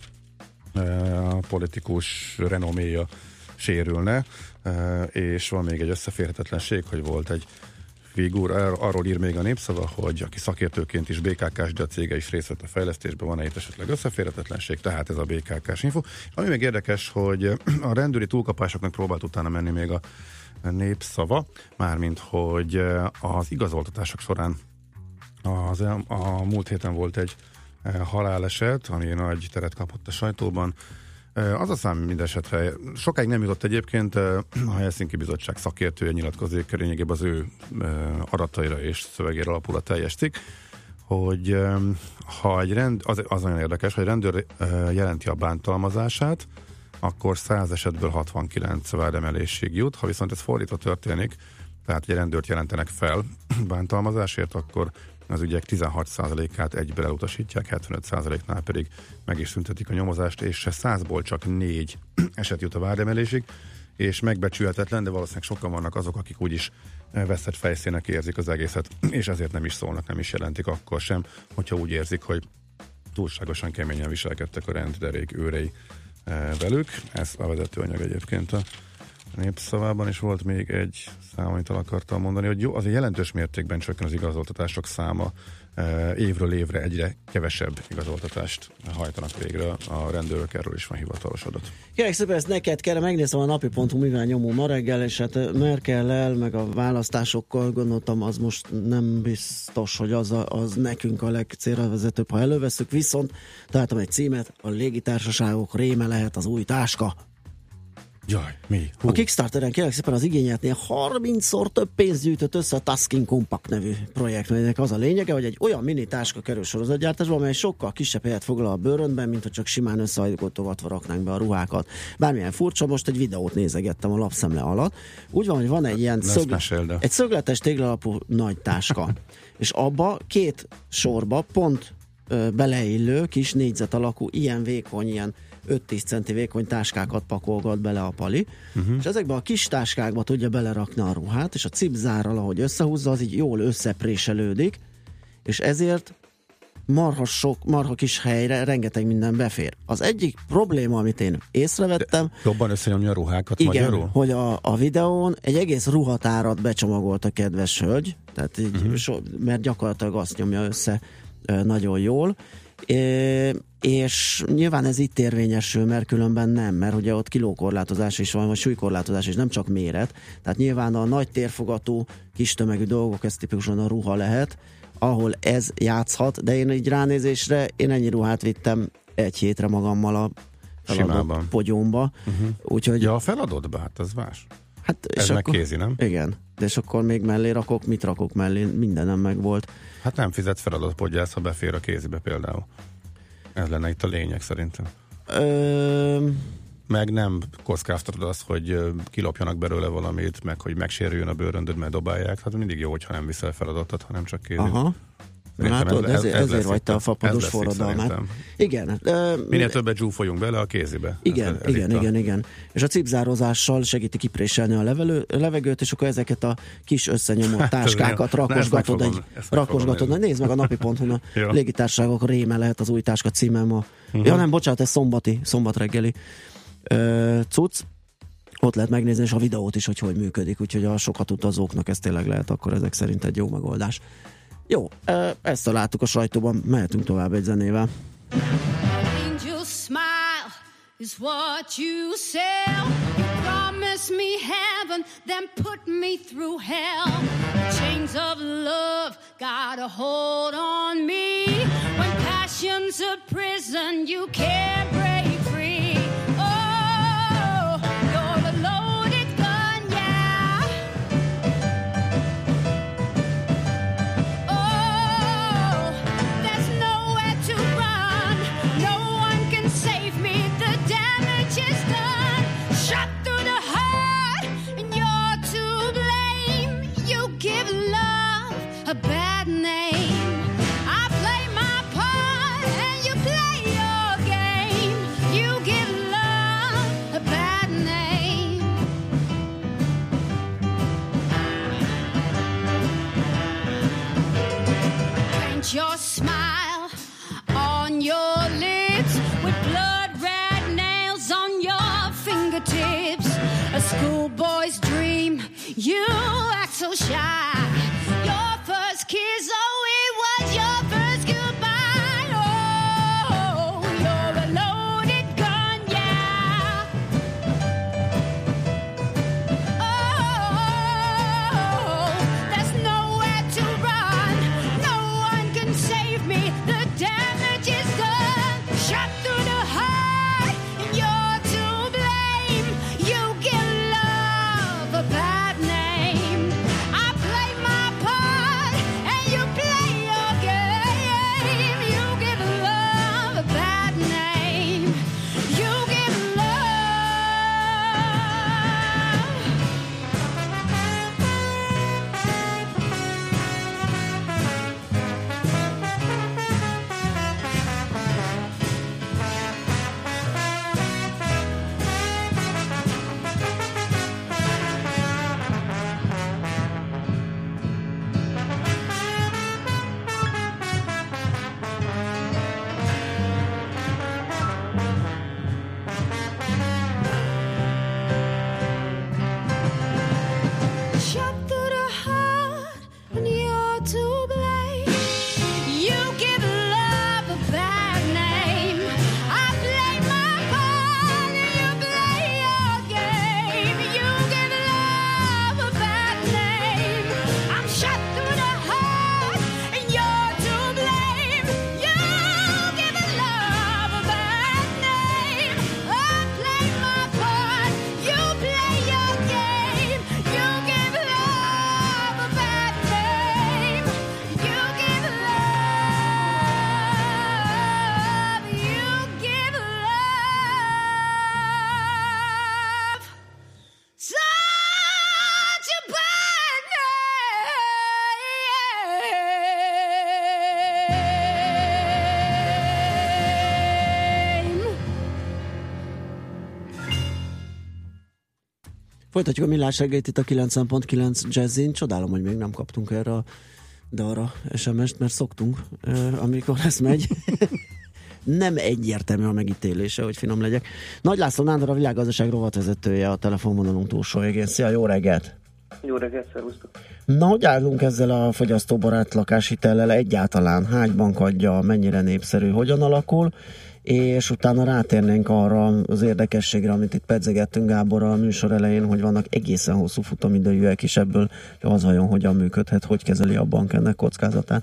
a politikus renoméja sérülne, és van még egy összeférhetetlenség, hogy volt egy Figur arról ír még a népszava, hogy aki szakértőként is BKK-s, de a cége is részt vett a fejlesztésben, van-e itt esetleg összeférhetetlenség, tehát ez a BKK-s info. Ami még érdekes, hogy *clears throat* a rendőri túlkapásoknak próbált utána menni még a népszava, mármint hogy az igazoltatások során az, a múlt héten volt egy haláleset, ami nagy teret kapott a sajtóban, az a szám mindesetre sokáig nem jutott egyébként, a Helsinki Bizottság szakértője nyilatkozik lényegében az ő adataira és szövegére alapul a teljes cikk, hogy ha egy rend, az, az nagyon érdekes, hogy rendőr jelenti a bántalmazását, akkor 100 esetből 69 vádemelésig jut, ha viszont ez fordítva történik, tehát egy rendőrt jelentenek fel *clears throat* bántalmazásért, akkor az ügyek 16%-át egyben elutasítják, 75%-nál pedig meg is szüntetik a nyomozást, és 100-ból csak 4 *clears throat* eset jut a vádemelésig, és megbecsülhetetlen, de valószínűleg sokan vannak azok, akik úgyis veszett fejszének érzik az egészet, *clears throat* és ezért nem is szólnak, nem is jelentik akkor sem, hogyha úgy érzik, hogy túlságosan keményen viselkedtek a rendderék őrei. eh, velük. Ez a vezetőanyag egyébként a népszavában is volt még egy szám, amit el akartam mondani, hogy jó, azért jelentős mértékben csökken az igazoltatások száma, e, évről évre egyre kevesebb igazoltatást hajtanak végre a rendőrök, erről is van hivatalos adat. Kérlek szépen, ezt neked kell, megnéztem a napi.hu, mivel nyomó ma reggel, és hát Merkel-el, meg a választásokkal gondoltam, az most nem biztos, hogy az, a, az nekünk a legcélvezetőbb, ha előveszük, viszont találtam egy címet, a légitársaságok réme lehet az új táska. Jaj, mi? Hú. A Kickstarteren kérlek szépen az igényetnél 30-szor több pénzt gyűjtött össze a Tasking Compact nevű projekt, melynek az a lényege, hogy egy olyan mini táska kerül sorozatgyártásba, amely sokkal kisebb helyet foglal a bőröndben, mint hogy csak simán összehajtogatva raknánk be a ruhákat. Bármilyen furcsa, most egy videót nézegettem a lapszemle alatt. Úgy van, hogy van egy ilyen szög... egy szögletes téglalapú nagy táska, *laughs* és abba két sorba pont ö, beleillő kis négyzet alakú, ilyen vékony, ilyen 5-10 centi vékony táskákat pakolgat bele a pali, uh-huh. és ezekbe a kis táskákba tudja belerakni a ruhát, és a cipzárral, ahogy összehúzza, az így jól összepréselődik, és ezért marha sok, marha kis helyre rengeteg minden befér. Az egyik probléma, amit én észrevettem... De jobban összenyomja a ruhákat igen, magyarul? hogy a, a videón egy egész ruhatárat becsomagolt a kedves hölgy, tehát így, uh-huh. so, mert gyakorlatilag azt nyomja össze nagyon jól, és nyilván ez itt érvényesül, mert különben nem, mert ugye ott kilókorlátozás is van, vagy súlykorlátozás is, nem csak méret. Tehát nyilván a nagy térfogatú, kis tömegű dolgok, ez tipikusan a ruha lehet, ahol ez játszhat, de én így ránézésre, én ennyi ruhát vittem egy hétre magammal a Simában. pogyomba. Uh-huh. Úgyhogy... Ja, a be, hát az más. Hát, ez meg akkor, kézi, nem? Igen, de és akkor még mellé rakok, mit rakok mellé, mindenem meg volt. Hát nem fizet feladatpodgyász, ha befér a kézibe például. Ez lenne itt a lényeg szerintem. Ö... Meg nem kockáztatod azt, hogy kilopjanak belőle valamit, meg hogy megsérüljön a bőröndöd, mert dobálják. Hát mindig jó, hogyha nem viszel feladatot, hanem csak kézi. Aha. Látod, ez- ez, ez- ez ezért vagy te a- fapados forradalmát. Igen. ö, Minél többet zsúfoljunk bele a kézibe. Igen, Ez- ez igen, itt a- igen, igen. És a cipzározással segíti kipréselni a levelő, levegőt, és akkor ezeket a kis összenyomott Hát, táskákat rakosgatod egy, rakosgatod. Na, nézd meg a napi.hu a Jó. légitársaságok réme lehet az új táska címem. A... Mhm. Ja nem, bocsánat, ez szombati, szombat reggeli ö, cucc. Ott lehet megnézni, és a videót is, hogy hogy működik, úgyhogy a sokat utazóknak ez tényleg lehet akkor ezek szerint egy jó megoldás. Jó, ezt találtuk a sajtóban, mehetünk tovább egy zenével. Is what you sell. You promise me heaven, then put me through hell. Chains of love got a hold on me. When passion's a prison, you can't break you act so shy. Your first kiss, oh, Folytatjuk a millás reggelyt itt a 90.9 Jazzin. Csodálom, hogy még nem kaptunk erre a dalra SMS-t, mert szoktunk, amikor ez megy. *laughs* nem egyértelmű a megítélése, hogy finom legyek. Nagy László Nándor, a világgazdaság rovatvezetője a telefonvonalunk túlsó végén. Szia, jó reggelt! Jó reggelt, szervusztok! Na, hogy állunk ezzel a fogyasztóbarát lakáshitellel egyáltalán? Hány bank adja, mennyire népszerű, hogyan alakul? És utána rátérnénk arra az érdekességre, amit itt pedzegettünk Gábor a műsor elején, hogy vannak egészen hosszú futamidejűek is ebből, hogy az vajon hogyan működhet, hogy kezeli a bank ennek kockázatát.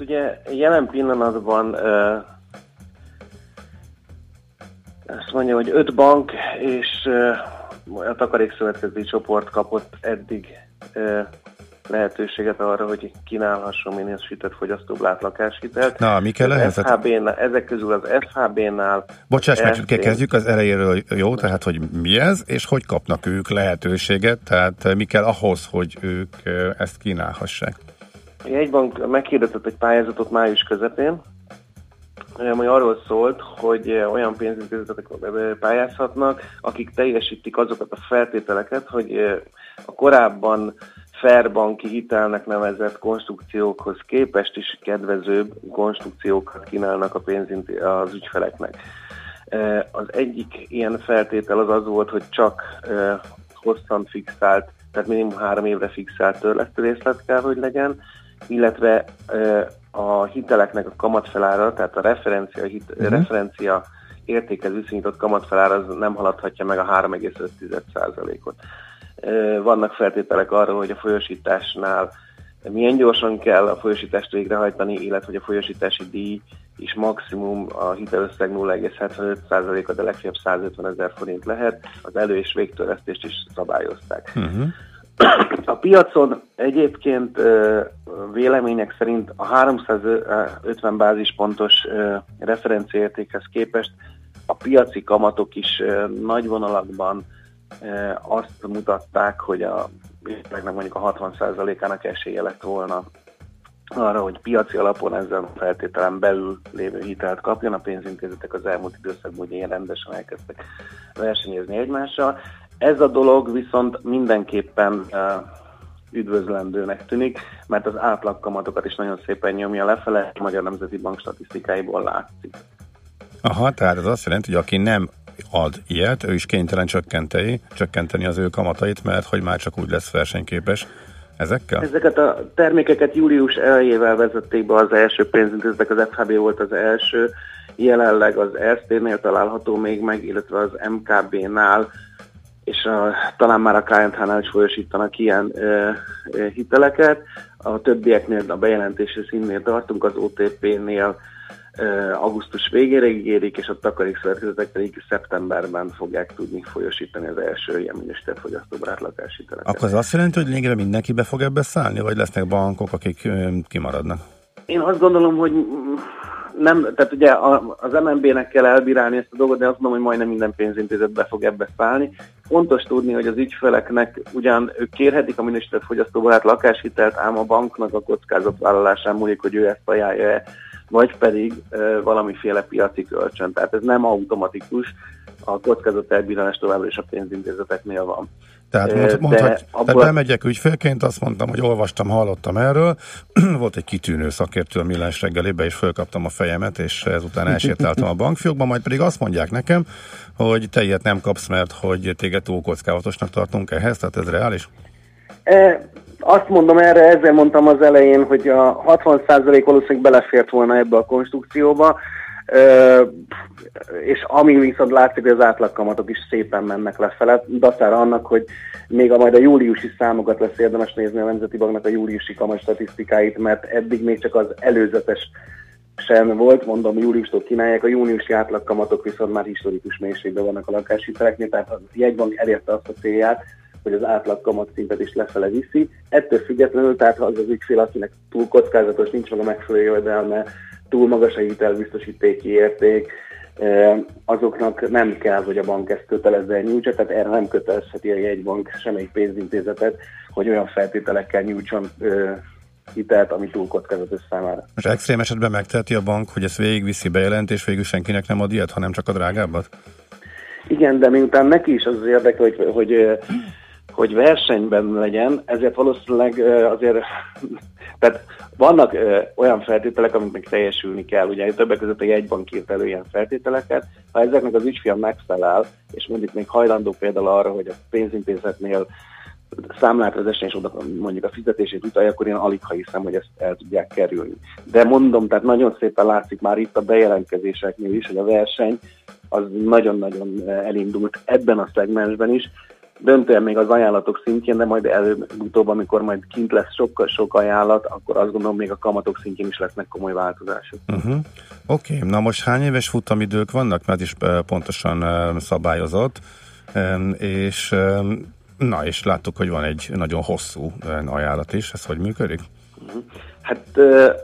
Ugye jelen pillanatban ö, azt mondja, hogy öt bank és a Takarékszövetkezeti csoport kapott eddig lehetőséget arra, hogy kínálhasson minősített fogyasztóblát lakáshitelt. Na, mi kell ehhez? SHB-nál, ezek közül az SHB-nál... Bocsáss meg, RT kezdjük az elejéről, jó? Tehát, hogy mi ez, és hogy kapnak ők lehetőséget, tehát mi kell ahhoz, hogy ők ezt kínálhassák? A jegybank meghirdetett egy pályázatot május közepén, ami arról szólt, hogy olyan pénzintézetek pályázhatnak, akik teljesítik azokat a feltételeket, hogy a korábban fair banki hitelnek nevezett konstrukciókhoz képest is kedvezőbb konstrukciókat kínálnak a pénzinti- az ügyfeleknek. Az egyik ilyen feltétel az az volt, hogy csak hosszan fixált, tehát minimum három évre fixált törlesztő részlet kell, hogy legyen, illetve a hiteleknek a kamatfelára, tehát a referencia, hit, uh-huh. referencia értékhez viszonyított kamatfelára az nem haladhatja meg a 3,5%-ot. Vannak feltételek arra, hogy a folyosításnál milyen gyorsan kell a folyosítást végrehajtani, illetve hogy a folyosítási díj is maximum a hitelösszeg 0,75%-a, de legfeljebb 150 ezer forint lehet. Az elő- és végtörlesztést is szabályozták. Uh-huh. A piacon egyébként vélemények szerint a 350 bázispontos referenciaértékhez képest a piaci kamatok is nagy vonalakban azt mutatták, hogy a meg mondjuk a 60%-ának esélye lett volna arra, hogy piaci alapon ezen a feltételen belül lévő hitelt kapjon. A pénzintézetek az elmúlt időszakban ugye rendesen elkezdtek versenyezni egymással. Ez a dolog viszont mindenképpen uh, üdvözlendőnek tűnik, mert az átlagkamatokat is nagyon szépen nyomja lefele, a Magyar Nemzeti Bank statisztikáiból látszik. Aha, tehát ez azt jelenti, hogy aki nem ad ilyet, ő is kénytelen csökkenteni, csökkenteni az ő kamatait, mert hogy már csak úgy lesz versenyképes ezekkel? Ezeket a termékeket július elejével vezették be az első pénzintézetek, az FHB volt az első, jelenleg az Erste-nél található még meg, illetve az MKB-nál és a, talán már a KNH-nál is folyosítanak ilyen ö, ö, hiteleket. A többieknél a bejelentési színnél tartunk, az OTP-nél augusztus végére ígérik, és a takarékszövetkezetek pedig szeptemberben fogják tudni folyosítani az első ilyen minősített fogyasztóbarát lakáshiteleket. Akkor az azt jelenti, hogy lényegre mindenki be fog ebbe szállni, vagy lesznek bankok, akik kimaradnak? Én azt gondolom, hogy nem, tehát ugye az MNB-nek kell elbírálni ezt a dolgot, de azt mondom, hogy majdnem minden pénzintézet be fog ebbe szállni. Fontos tudni, hogy az ügyfeleknek ugyan ők kérhetik a minősített fogyasztóbarát lakáshitelt, ám a banknak a kockázatvállalásán múlik, hogy ő ezt ajánlja-e, vagy pedig valamiféle piaci kölcsön. Tehát ez nem automatikus, a kockázat elbírálás továbbra is a pénzintézeteknél van. Tehát, mond, mondhat, abból... tehát bemegyek ügyfélként, azt mondtam, hogy olvastam, hallottam erről. *clears throat* Volt egy kitűnő szakértő a millás reggelibe, és fölkaptam a fejemet, és ezután elsétáltam a bankfiókba, majd pedig azt mondják nekem, hogy te ilyet nem kapsz, mert hogy téged túl kockázatosnak tartunk ehhez, tehát ez reális? E, azt mondom erre, ezzel mondtam az elején, hogy a 60% valószínűleg belefért volna ebbe a konstrukcióba, és ami viszont látszik, hogy az átlagkamatok is szépen mennek lefele, dacára annak, hogy még a majd a júliusi számokat lesz érdemes nézni a Nemzeti Banknak a júliusi kamat statisztikáit, mert eddig még csak az előzetes sem volt, mondom, júliustól kínálják, a júniusi átlagkamatok viszont már historikus mélységben vannak a lakáshiteleknél, tehát a jegybank elérte azt a célját, hogy az átlag szintet is lefele viszi. Ettől függetlenül, tehát ha az az ügyfél, akinek túl kockázatos, nincs meg a megfelelő jövedelme, túl magas a hitelbiztosítéki érték, azoknak nem kell, hogy a bank ezt kötelezze nyújtsa, tehát erre nem kötelezheti a jegybank semmelyik pénzintézetet, hogy olyan feltételekkel nyújtson hitelt, ami túl kockázatos számára. Most extrém esetben megteheti a bank, hogy ezt végigviszi bejelent, és végül senkinek nem ad ilyet, hanem csak a drágábbat? Igen, de miután neki is az, az érdeke, hogy, hogy, hogy versenyben legyen, ezért valószínűleg azért, *laughs* tehát vannak olyan feltételek, amiknek teljesülni kell, ugye többek között a jegybank írt elő ilyen feltételeket, ha ezeknek az ügyfél megfelel, és mondjuk még hajlandó például arra, hogy a pénzintézetnél számlát vezessen, és oda mondjuk a fizetését utalja, akkor én alig ha hiszem, hogy ezt el tudják kerülni. De mondom, tehát nagyon szépen látszik már itt a bejelentkezéseknél is, hogy a verseny az nagyon-nagyon elindult ebben a szegmensben is, döntően még az ajánlatok szintjén, de majd előbb-utóbb, amikor majd kint lesz sokkal sok ajánlat, akkor azt gondolom még a kamatok szintjén is lesznek komoly változások. Uh-huh. Oké, okay. na most hány éves futamidők vannak, mert is pontosan szabályozott, és na, és láttuk, hogy van egy nagyon hosszú ajánlat is, ez hogy működik? Uh-huh. Hát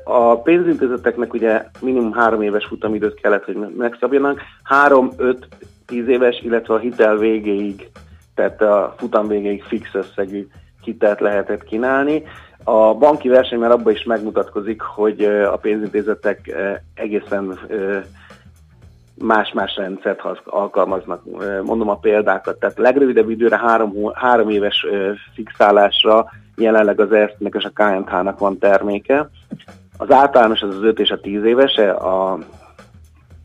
a pénzintézeteknek ugye minimum három éves futamidőt kellett, hogy megszabjanak. Három, öt, tíz éves, illetve a hitel végéig tehát a futam végéig fix összegű hitelt lehetett kínálni. A banki verseny már abban is megmutatkozik, hogy a pénzintézetek egészen más-más rendszert alkalmaznak. Mondom a példákat, tehát legrövidebb időre három, három éves fixálásra jelenleg az ERSZ-nek és a KNH-nak van terméke. Az általános az az 5 és a 10 évese, a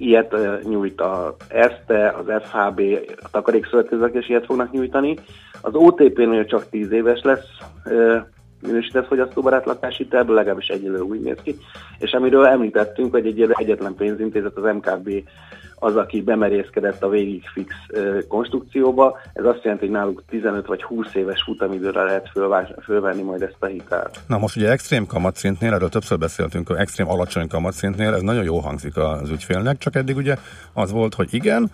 ilyet nyújt a ERSZTE, az FHB, a takarékszövetkezetek is ilyet fognak nyújtani. Az OTP-nél csak 10 éves lesz minősített fogyasztóbarát lakáshitelből, legalábbis egyelőre úgy néz ki. És amiről említettünk, hogy egy egyetlen pénzintézet, az MKB az, aki bemerészkedett a végig fix konstrukcióba. Ez azt jelenti, hogy náluk 15 vagy 20 éves futamidőre lehet fölvás, fölvenni majd ezt a hitelt. Na most ugye extrém kamatszintnél, erről többször beszéltünk, extrém alacsony kamatszintnél, ez nagyon jó hangzik az ügyfélnek, csak eddig ugye az volt, hogy igen,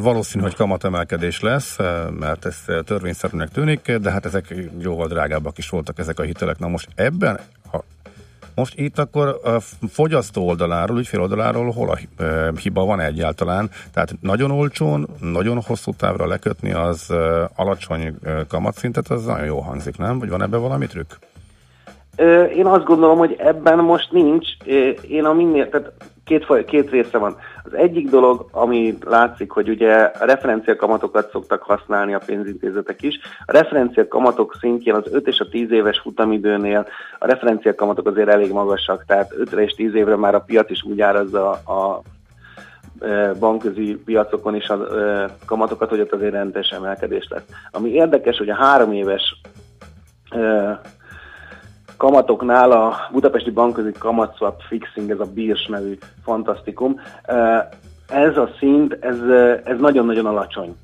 valószínű, hogy kamatemelkedés lesz, mert ez törvényszerűnek tűnik, de hát ezek jóval drágábbak is voltak ezek a hitelek. Na most ebben, ha most itt akkor a fogyasztó oldaláról, ügyfél oldaláról hol a eh, hiba van egyáltalán? Tehát nagyon olcsón, nagyon hosszú távra lekötni az eh, alacsony eh, kamatszintet, az nagyon jó hangzik, nem? Vagy van ebben valami trükk? Én azt gondolom, hogy ebben most nincs. Én a minél, tehát két, faj- két része van. Az egyik dolog, ami látszik, hogy ugye a referencia kamatokat szoktak használni a pénzintézetek is. A referencia kamatok szintjén az 5 és a 10 éves futamidőnél a referencia kamatok azért elég magasak, tehát 5 és 10 évre már a piac is úgy árazza a ö, bankközi piacokon is a ö, kamatokat, hogy ott azért rendes emelkedés lesz. Ami érdekes, hogy a három éves ö, kamatoknál a budapesti bankközi kamatszwap fixing, ez a BIRS nevű fantasztikum, ez a szint, ez, ez nagyon-nagyon alacsony.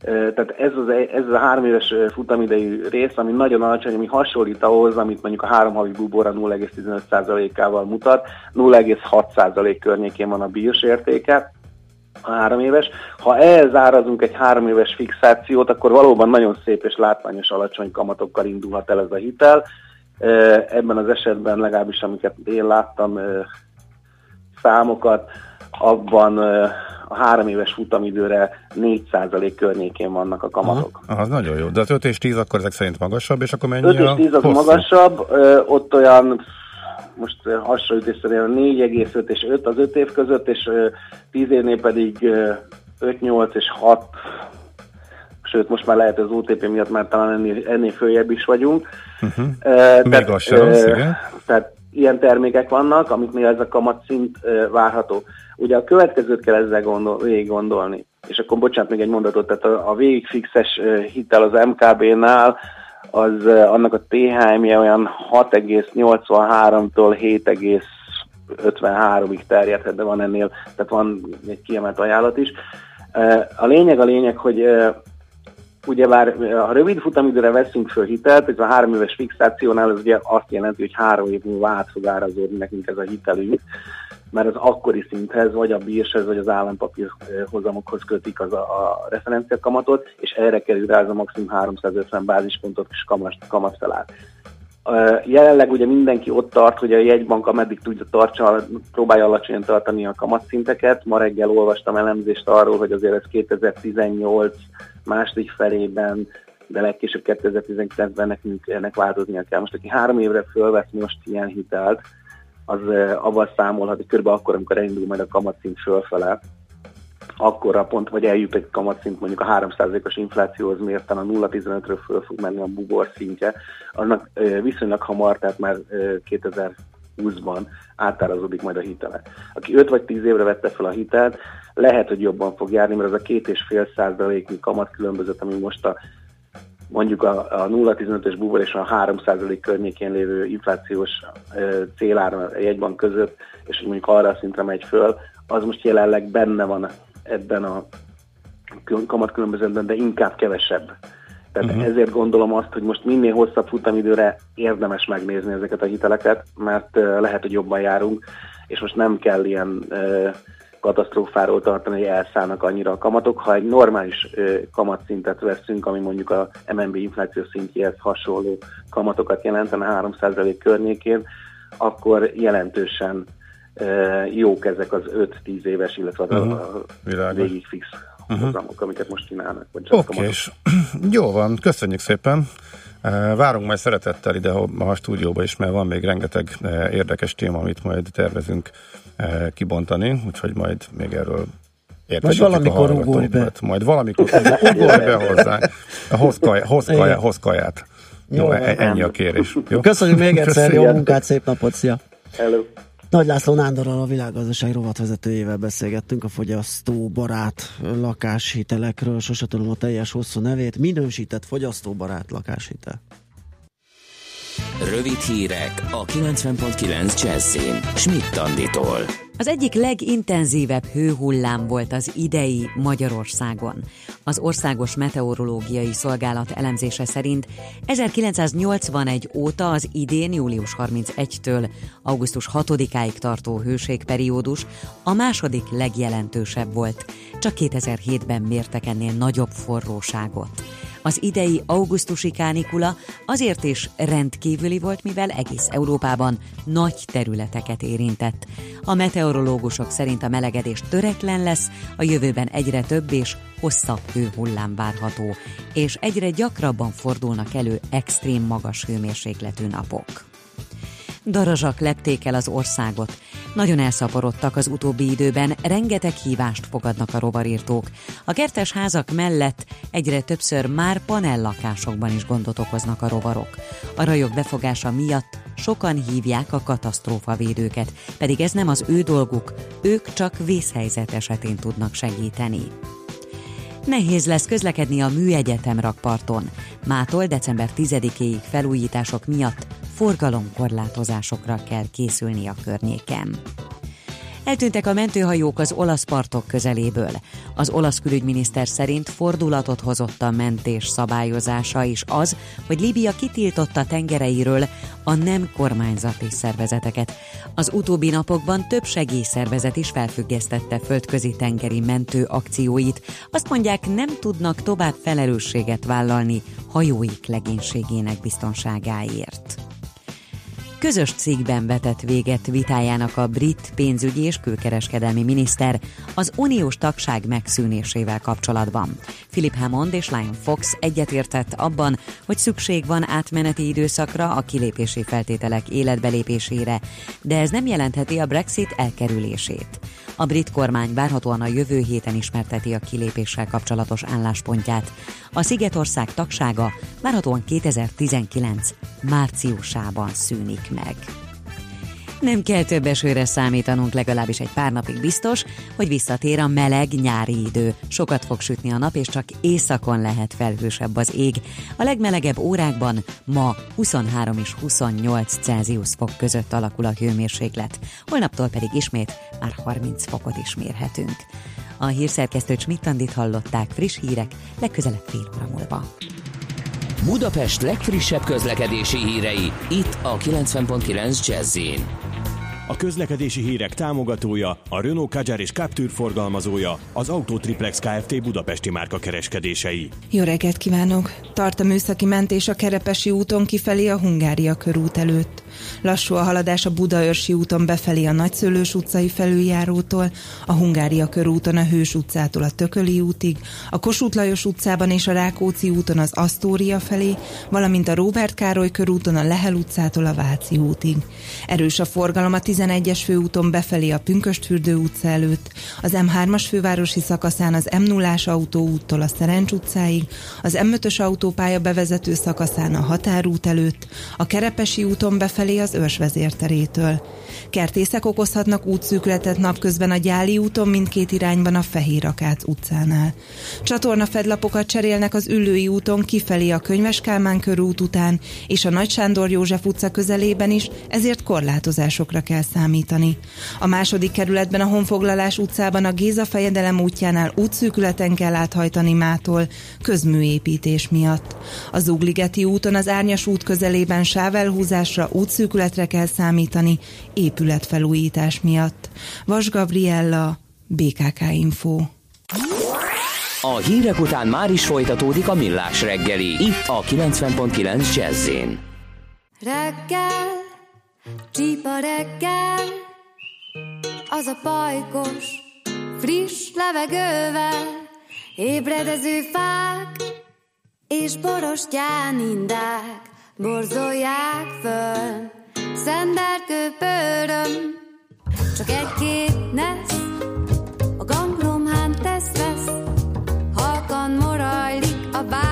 Tehát ez, az, ez az a három éves futamidejű rész, ami nagyon alacsony, ami hasonlít ahhoz, amit mondjuk a három havi bubora 0,15%-ával mutat, 0,6% környékén van a bírs értéke, a három éves. Ha ehhez árazunk egy három éves fixációt, akkor valóban nagyon szép és látványos alacsony kamatokkal indulhat el ez a hitel. Ebben az esetben legalábbis, amiket én láttam számokat, abban a három éves futamidőre 4% környékén vannak a kamatok. Aha, az nagyon jó. De az 5 és 10 akkor ezek szerint magasabb, és akkor mennyi 5 és a 10 az hosszú? magasabb, ott olyan most ö, hasonlítésszerűen 4,5 és 5 az 5 év között, és ö, 10 évnél pedig ö, 5, 8 és 6, sőt most már lehet az OTP miatt már talán ennél, ennél följebb is vagyunk. Uh-huh. Ö, Még az se rossz, igen. tehát ilyen termékek vannak, amiknél ez a kamatszint várható. Ugye a következőt kell ezzel gondol, végig gondolni. És akkor bocsánat, még egy mondatot, tehát a, a végigfixes hitel az MKB-nál, az annak a THM-je olyan 6,83-tól 7,53-ig terjedhet, de van ennél, tehát van egy kiemelt ajánlat is. A lényeg a lényeg, hogy ugyebár ha rövid futamidőre veszünk föl hitelt, ez a három éves fixációnál az ugye azt jelenti, hogy három év múlva át fog árazódni nekünk ez a hitelünk, mert az akkori szinthez, vagy a bírshez, vagy az állampapír hozamokhoz kötik az a, a referenciakamatot, és erre kerül rá az a maximum 350 bázispontot és kamat, kamatfelát. Jelenleg ugye mindenki ott tart, hogy a jegybank ameddig tudja tartsa, próbálja alacsonyan tartani a kamatszinteket. Ma reggel olvastam elemzést arról, hogy azért ez 2018 második felében, de legkésőbb 2019-ben nekünk ennek változnia kell. Most aki három évre fölvesz most ilyen hitelt, az avval számolhat, hogy körülbelül akkor, amikor elindul majd a kamatszint fölfele, akkorra pont, vagy eljut egy kamatszint mondjuk a 3%-os inflációhoz mérten a 0,15-ről föl fog menni a bubor szintje, annak viszonylag hamar, tehát már ö, 2020-ban átárazódik majd a hitele. Aki 5 vagy 10 évre vette fel a hitelt, lehet, hogy jobban fog járni, mert az a két és fél százaléknyi kamat különbözet, ami most a mondjuk a, a 0,15-ös bubor és a 3% környékén lévő inflációs ö, célára a jegybank között, és mondjuk arra a szintre megy föl, az most jelenleg benne van ebben a kül- kamatkülönbözetben, de inkább kevesebb. Tehát uh-huh. ezért gondolom azt, hogy most minél hosszabb futamidőre érdemes megnézni ezeket a hiteleket, mert lehet, hogy jobban járunk, és most nem kell ilyen ö, katasztrófáról tartani, hogy elszállnak annyira a kamatok. Ha egy normális kamatszintet veszünk, ami mondjuk a MNB infláció szintjéhez hasonló kamatokat jelentene 3% környékén, akkor jelentősen jók ezek az 5-10 éves, illetve Mhm. a Világos. végig fix Mhm. hozamok, amiket most csinálnak. Oké, és *clears throat* jó van, köszönjük szépen. Várunk majd szeretettel ide a, stúdióba is, mert van még rengeteg érdekes téma, amit majd tervezünk kibontani, úgyhogy majd még erről értesítjük valamikor a ugorj be. Majd valamikor ugorj- ugorj be hozzá. Hoz, kaj, hoz, kaj, hoz kaját. Jó, Jó, e- ennyi a kérés. Jó? Köszönjük még egyszer, jó munkát, szép napot, szia! Hello. Nagy László Nándorral a világgazdaság rovatvezetőjével beszélgettünk a fogyasztóbarát lakáshitelekről, sose tudom a teljes hosszú nevét, minősített fogyasztóbarát lakáshitel. Rövid hírek a 90.9 Jazzin. Schmidt Anditól. Az egyik legintenzívebb hőhullám volt az idei Magyarországon. Az Országos Meteorológiai Szolgálat elemzése szerint 1981 óta az idén július 31-től augusztus 6-áig tartó hőségperiódus a második legjelentősebb volt. Csak 2007-ben mértek ennél nagyobb forróságot. Az idei augusztusi kánikula azért is rendkívüli volt, mivel egész Európában nagy területeket érintett. A meteorológusok szerint a melegedés töretlen lesz, a jövőben egyre több és hosszabb hőhullám várható, és egyre gyakrabban fordulnak elő extrém magas hőmérsékletű napok. Darazsak lepték el az országot. Nagyon elszaporodtak az utóbbi időben, rengeteg hívást fogadnak a rovarírtók. A kertes házak mellett egyre többször már panellakásokban is gondot okoznak a rovarok. A rajok befogása miatt sokan hívják a katasztrófavédőket, pedig ez nem az ő dolguk, ők csak vészhelyzet esetén tudnak segíteni. Nehéz lesz közlekedni a Műegyetem rakparton. Mától december 10-éig felújítások miatt forgalomkorlátozásokra kell készülni a környéken. Eltűntek a mentőhajók az olasz partok közeléből. Az olasz külügyminiszter szerint fordulatot hozott a mentés szabályozása is az, hogy Líbia kitiltotta tengereiről a nem kormányzati szervezeteket. Az utóbbi napokban több segélyszervezet is felfüggesztette földközi tengeri mentő akcióit. Azt mondják, nem tudnak tovább felelősséget vállalni hajóik legénységének biztonságáért. Közös cikkben vetett véget vitájának a brit pénzügyi és külkereskedelmi miniszter az uniós tagság megszűnésével kapcsolatban. Philip Hammond és Lion Fox egyetértett abban, hogy szükség van átmeneti időszakra a kilépési feltételek életbelépésére, de ez nem jelentheti a Brexit elkerülését. A brit kormány várhatóan a jövő héten ismerteti a kilépéssel kapcsolatos álláspontját. A Szigetország tagsága várhatóan 2019 márciusában szűnik meg. Nem kell több esőre számítanunk, legalábbis egy pár napig biztos, hogy visszatér a meleg nyári idő. Sokat fog sütni a nap, és csak északon lehet felhősebb az ég. A legmelegebb órákban ma 23 és 28 Celsius fok között alakul a hőmérséklet. Holnaptól pedig ismét már 30 fokot is mérhetünk. A hírszerkesztő Csmittandit hallották friss hírek, legközelebb fél óra múlva. Budapest legfrissebb közlekedési hírei, itt a 90.9 Jazzin. A közlekedési hírek támogatója, a Renault Kadjar és Captur forgalmazója, az Autotriplex Kft. Budapesti márka kereskedései. Jó reggelt kívánok! Tart a műszaki mentés a Kerepesi úton kifelé a Hungária körút előtt. Lassú a haladás a Budaörsi úton befelé a Nagyszőlős utcai felüljárótól, a Hungária körúton a Hős utcától a Tököli útig, a Kossuth Lajos utcában és a Rákóczi úton az Asztória felé, valamint a Róbert Károly körúton a Lehel utcától a Váci útig. Erős a forgalom a 11-es főúton befelé a Pünköstfürdő utca előtt, az M3-as fővárosi szakaszán az M0-ás autóúttól a Szerencs utcáig, az M5-ös autópálya bevezető szakaszán a Határút előtt, a Kerepesi úton befelé az Őrs. Kertészek okozhatnak útszűkületet napközben a Gyáli úton mindkét irányban a Fehér Akác utcánál. Csatorna fedlapokat cserélnek az Üllői úton kifelé a Könyves Kálmán körút után és a Nagy Sándor József utca közelében is, ezért korlátozásokra kell számítani. A második kerületben a Honfoglalás utcában a Géza fejedelem útjánál útszűkületen kell áthajtani mától, közműépítés miatt. A Zugligeti úton az Árnyas út közelében sávelhúzásra, útszűkületre kell számítani, épületfelújítás miatt. Vas Gabriella, BKK Info. A hírek után már is folytatódik a millás reggeli, itt a 90.9 Jazzin. Reggel, csípa reggel, az a pajkos, friss levegővel, ébredező fák, és borostyán indák borzolják föl. Szenderkő pöröm, csak egy-két nesz, a ganglomhán tesz-vesz, halkan morajlik a város,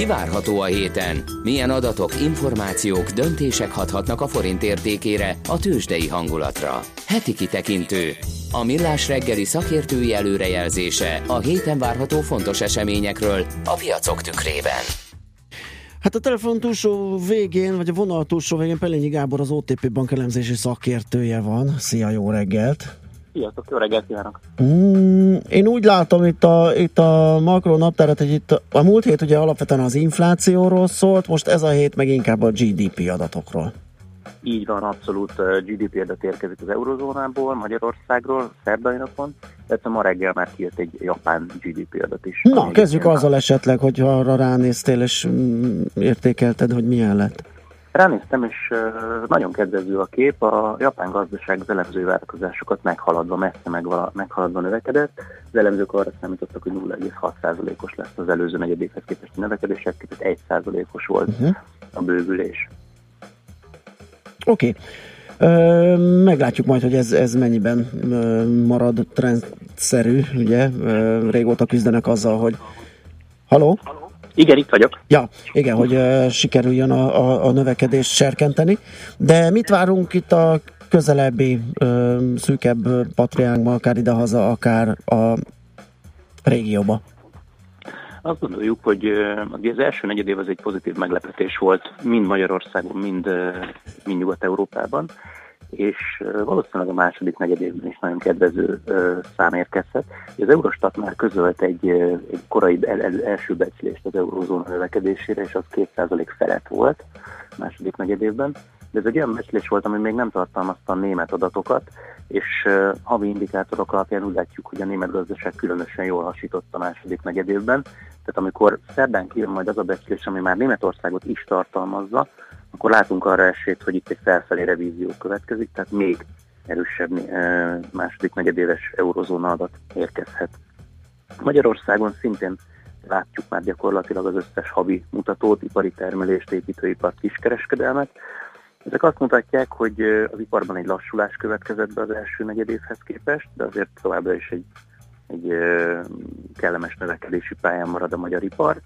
Mi várható a héten? Milyen adatok, információk, döntések hathatnak a forint értékére, a tőzsdei hangulatra? Heti kitekintő. A millás reggeli szakértői előrejelzése a héten várható fontos eseményekről a piacok tükrében. Hát a telefon túlsó végén, vagy a vonal túlsó végén Pelényi Gábor az OTP bank elemzési szakértője van. Szia, jó reggelt! Sziasztok, jó reggelt kívánok! Mm, én úgy látom itt a, itt a makro naptárat, hogy itt a, múlt hét ugye alapvetően az inflációról szólt, most ez a hét meg inkább a GDP adatokról. Így van, abszolút GDP adat érkezik az eurozónából, Magyarországról, szerdai napon, illetve ma reggel már kijött egy japán GDP adat is. Na, kezdjük azzal esetleg, hogyha arra ránéztél és mm, értékelted, hogy milyen lett. Ránéztem, és nagyon kedvező a kép. A japán gazdaság az elemző várakozásokat meghaladva, messze megva, meghaladva növekedett. Az elemzők arra számítottak, hogy 0,6%-os lesz az előző negyedévhez képest a növekedés, képest 1%-os volt Uh-huh. a bővülés. Oké. Okay. Meglátjuk majd, hogy ez, ez mennyiben ö, marad trendszerű, ugye? Ö, régóta küzdenek azzal, hogy... Haló? Igen, itt vagyok. Ja, igen, hogy ö, sikerüljön a, a, a növekedést serkenteni. De mit várunk itt a közelebbi, ö, szűkebb patriánkban, akár idehaza, akár a régióba? Azt gondoljuk, hogy az első negyed év az egy pozitív meglepetés volt, mind Magyarországon, mind, mind Nyugat-Európában, és valószínűleg a második negyed évben is nagyon kedvező szám érkezhet. Az Eurostat már közölt egy, egy korai el, el, első becslést az eurózóna növekedésére, és az 2% felett volt második negyed évben. De ez egy olyan becslés volt, ami még nem tartalmazta a német adatokat, és uh, havi indikátorok alapján úgy látjuk, hogy a német gazdaság különösen jól hasított a második negyedévben. Tehát amikor szerdán kijön majd az a becslés, ami már Németországot is tartalmazza, akkor látunk arra esélyt, hogy itt egy felfelé revízió következik, tehát még erősebb eh, második negyedéves eurozóna adat érkezhet. Magyarországon szintén látjuk már gyakorlatilag az összes havi mutatót, ipari termelést, építőipart, kiskereskedelmet. Ezek azt mutatják, hogy eh, az iparban egy lassulás következett be az első negyedévhez képest, de azért továbbra is egy, egy eh, kellemes növekedési pályán marad a magyar ipar.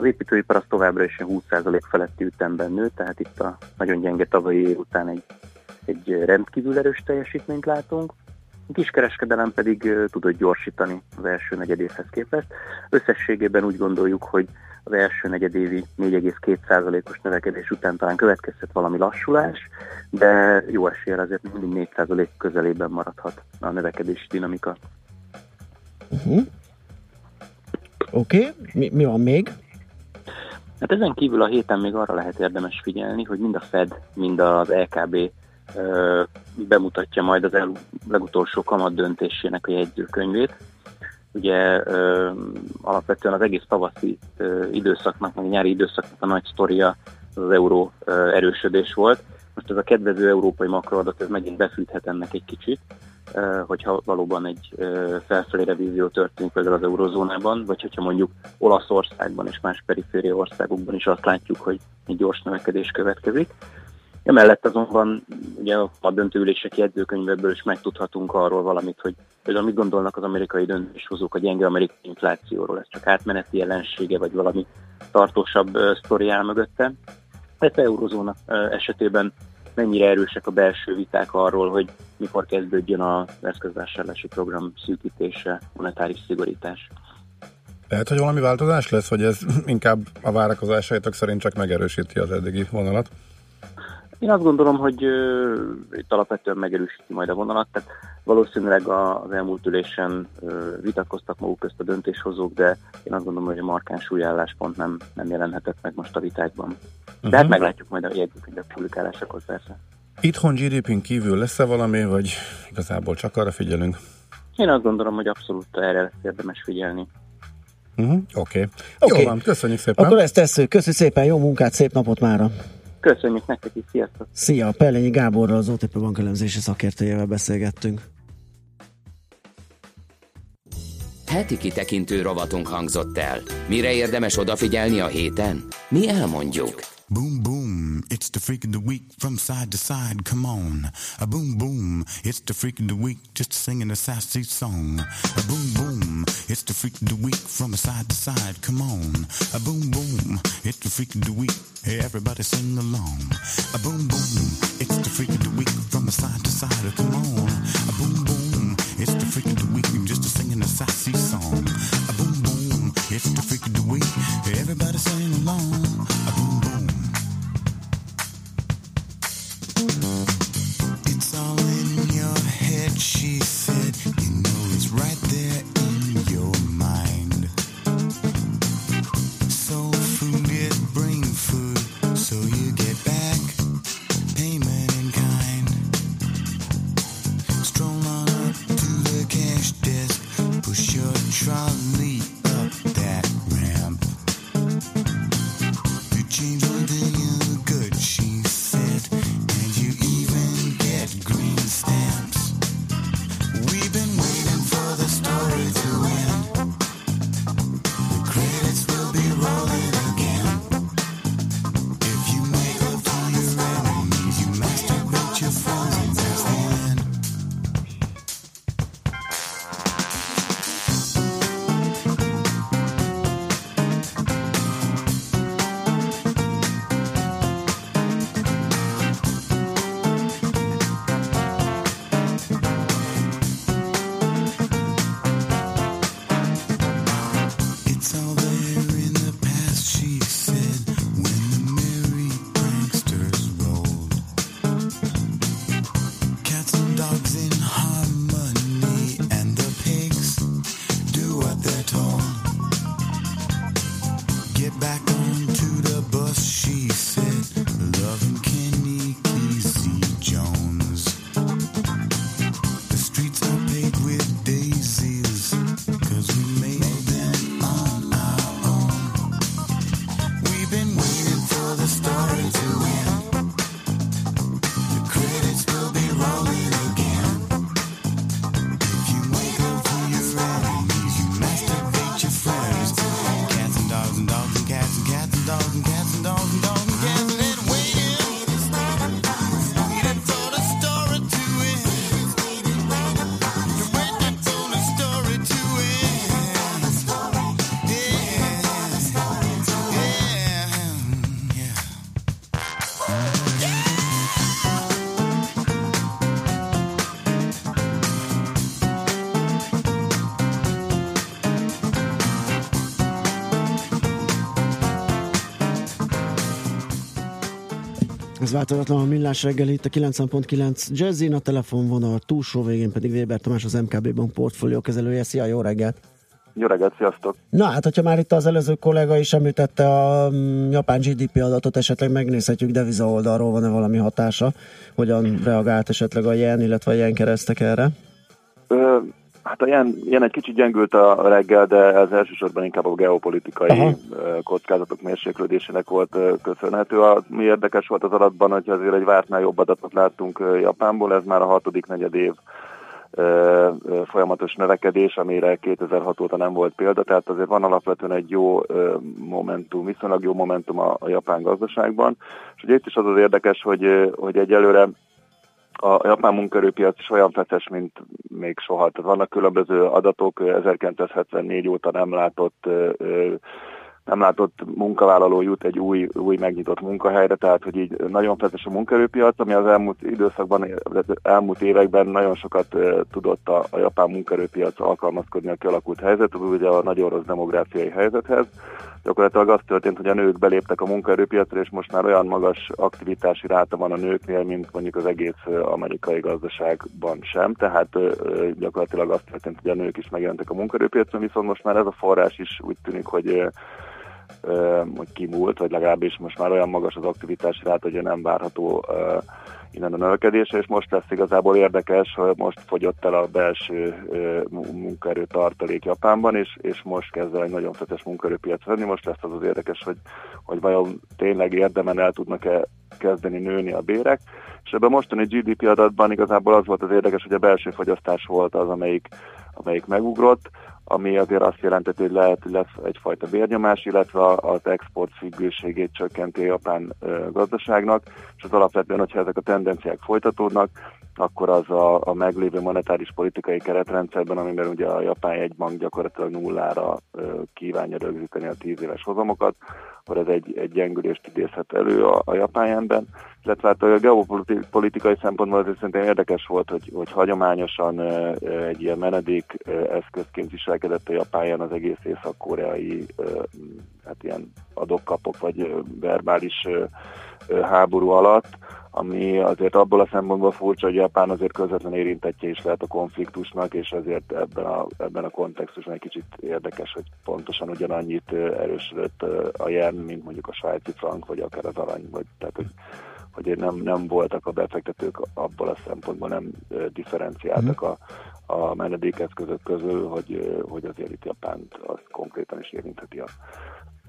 Az építőipar az továbbra is 20% feletti ütemben nő, tehát itt a nagyon gyenge tavalyi év után egy, egy rendkívül erős teljesítményt látunk. A kiskereskedelem pedig tudott gyorsítani az első negyedévhez képest. Összességében úgy gondoljuk, hogy az első negyedévi 4,2%-os növekedés után talán következhet valami lassulás, de jó eséllyel azért mindig 4% közelében maradhat a növekedési dinamika. Uh-huh. Oké, okay. mi, mi van még? Hát ezen kívül a héten még arra lehet érdemes figyelni, hogy mind a Fed, mind az LKB ö, bemutatja majd az el, legutolsó kamat döntésének a jegyzőkönyvét. Ugye ö, alapvetően az egész tavaszi ö, időszaknak, meg a nyári időszaknak a nagy sztoria az euró ö, erősödés volt. Most ez a kedvező európai makroadat, ez megint befűthet ennek egy kicsit, hogyha valóban egy felfelé revízió történik például az eurozónában, vagy hogyha mondjuk Olaszországban és más periféria országokban is azt látjuk, hogy egy gyors növekedés következik. Emellett azonban ugye a döntőülések jegyzőkönyveből is megtudhatunk arról valamit, hogy például mit gondolnak az amerikai döntéshozók a gyenge amerikai inflációról. Ez csak átmeneti jelensége, vagy valami tartósabb sztori áll mögötte. Ez a eurozóna esetében mennyire erősek a belső viták arról, hogy mikor kezdődjön az eszközvásárlási program szűkítése, monetáris szigorítás. Lehet, hogy valami változás lesz, vagy ez *laughs* inkább a várakozásaitok szerint csak megerősíti az eddigi vonalat? Én azt gondolom, hogy uh, itt alapvetően megerősíti majd a vonalat, tehát valószínűleg az elmúlt ülésen uh, vitatkoztak maguk közt a döntéshozók, de én azt gondolom, hogy a markáns új álláspont nem, nem jelenhetett meg most a vitákban. De uh-huh. hát meglátjuk majd a jegyzőkönyvek publikálásakor persze. Itthon GDP-n kívül lesz-e valami, vagy igazából csak arra figyelünk? Én azt gondolom, hogy abszolút erre lesz érdemes figyelni. Uh-huh. Oké. Okay. Okay. Jó van, köszönjük szépen. Akkor ezt tesszük. Köszönjük szépen, jó munkát, szép napot mára. Köszönjük nektek is, sziasztok! Szia, Pellényi Gáborral, az OTP Bank elemzési szakértőjével beszélgettünk. Heti kitekintő rovatunk hangzott el. Mire érdemes odafigyelni a héten? Mi elmondjuk. Boom, boom, it's the freak of the week from side to side, come on. A boom, boom, it's the freak of the week just singing a sassy song. A boom, boom, it's the freak of the week from side to side, come on. A boom, boom, it's the freak of the week, hey, everybody sing along. A boom, boom, it's the freak of the week from side to side, come on. A boom, boom, it's the freak of the week just singing a sassy song. A boom, boom, it's the freak of the week, hey, everybody sing along. A boom, boom. Mm-hmm. Változatlan a millás reggel itt a 90.9 Jazzin, a telefonvonal túlsó végén pedig Weber Tamás az MKB Bank portfólió kezelője. Szia, jó reggelt! Jó reggelt, sziasztok! Na hát, hogyha már itt az előző kollega is említette a mm, japán GDP adatot, esetleg megnézhetjük deviza oldalról van-e valami hatása, hogyan reagált esetleg a jen, illetve a jen keresztek erre? Ö, hát a jen, jen egy kicsit gyengült a reggel, de ez elsősorban inkább a geopolitikai Aha. kockázatok mérséklődésének volt köszönhető. A, mi érdekes volt az adatban, hogy azért egy vártnál jobb adatot láttunk Japánból, ez már a hatodik negyed év folyamatos növekedés, amire 2006 óta nem volt példa, tehát azért van alapvetően egy jó momentum, viszonylag jó momentum a, a japán gazdaságban, és ugye itt is az az érdekes, hogy, hogy egyelőre a japán munkaerőpiac is olyan feszes, mint még soha. Tehát vannak különböző adatok, 1974 óta nem látott nem látott munkavállaló jut egy új, új megnyitott munkahelyre, tehát hogy így nagyon feszes a munkaerőpiac, ami az elmúlt időszakban, az elmúlt években nagyon sokat tudott a, a japán munkaerőpiac alkalmazkodni a kialakult helyzethez, ugye a nagyon rossz demográfiai helyzethez. Gyakorlatilag az történt, hogy a nők beléptek a munkaerőpiacra, és most már olyan magas aktivitási ráta van a nőknél, mint mondjuk az egész amerikai gazdaságban sem, tehát gyakorlatilag az történt, hogy a nők is megjelentek a munkaerőpiacon, viszont most már ez a forrás is úgy tűnik, hogy hogy kimúlt, vagy legalábbis most már olyan magas az aktivitás rá, hogy nem várható innen a növekedése, és most lesz igazából érdekes, hogy most fogyott el a belső munkaerő tartalék Japánban, és, és most kezd el egy nagyon fetes munkaerőpiac venni. Most lesz az az érdekes, hogy, hogy vajon tényleg érdemen el tudnak-e kezdeni nőni a bérek, és ebben mostani GDP adatban igazából az volt az érdekes, hogy a belső fogyasztás volt az, amelyik, amelyik megugrott, ami azért azt jelenteti, hogy lehet, hogy lesz egyfajta bérnyomás, illetve az export függőségét csökkenti a japán gazdaságnak, és az alapvetően, hogyha ezek a tendenciák folytatódnak, akkor az a, a meglévő monetáris politikai keretrendszerben, amiben ugye a japán jegybank gyakorlatilag nullára kívánja rögzíteni a tíz éves hozamokat, akkor ez egy, egy gyengülést idézhet elő a, a japán. Illetve hát a geopolitikai szempontból azért szerintem érdekes volt, hogy, hogy hagyományosan egy ilyen menedék eszközként viselkedett a japán az egész észak-koreai hát ilyen adokkapok vagy verbális háború alatt, ami azért abból a szempontból furcsa, hogy Japán azért közvetlen érintettje is lehet a konfliktusnak, és ezért ebben a, ebben a kontextusban egy kicsit érdekes, hogy pontosan ugyanannyit erősödött a jen, mint mondjuk a svájci frank, vagy akár az arany, vagy tehát, hogy, hogy nem, nem voltak a befektetők abból a szempontból nem differenciáltak a, a menedékeszközök közül, hogy, hogy azért itt Japánt az konkrétan is érintheti a,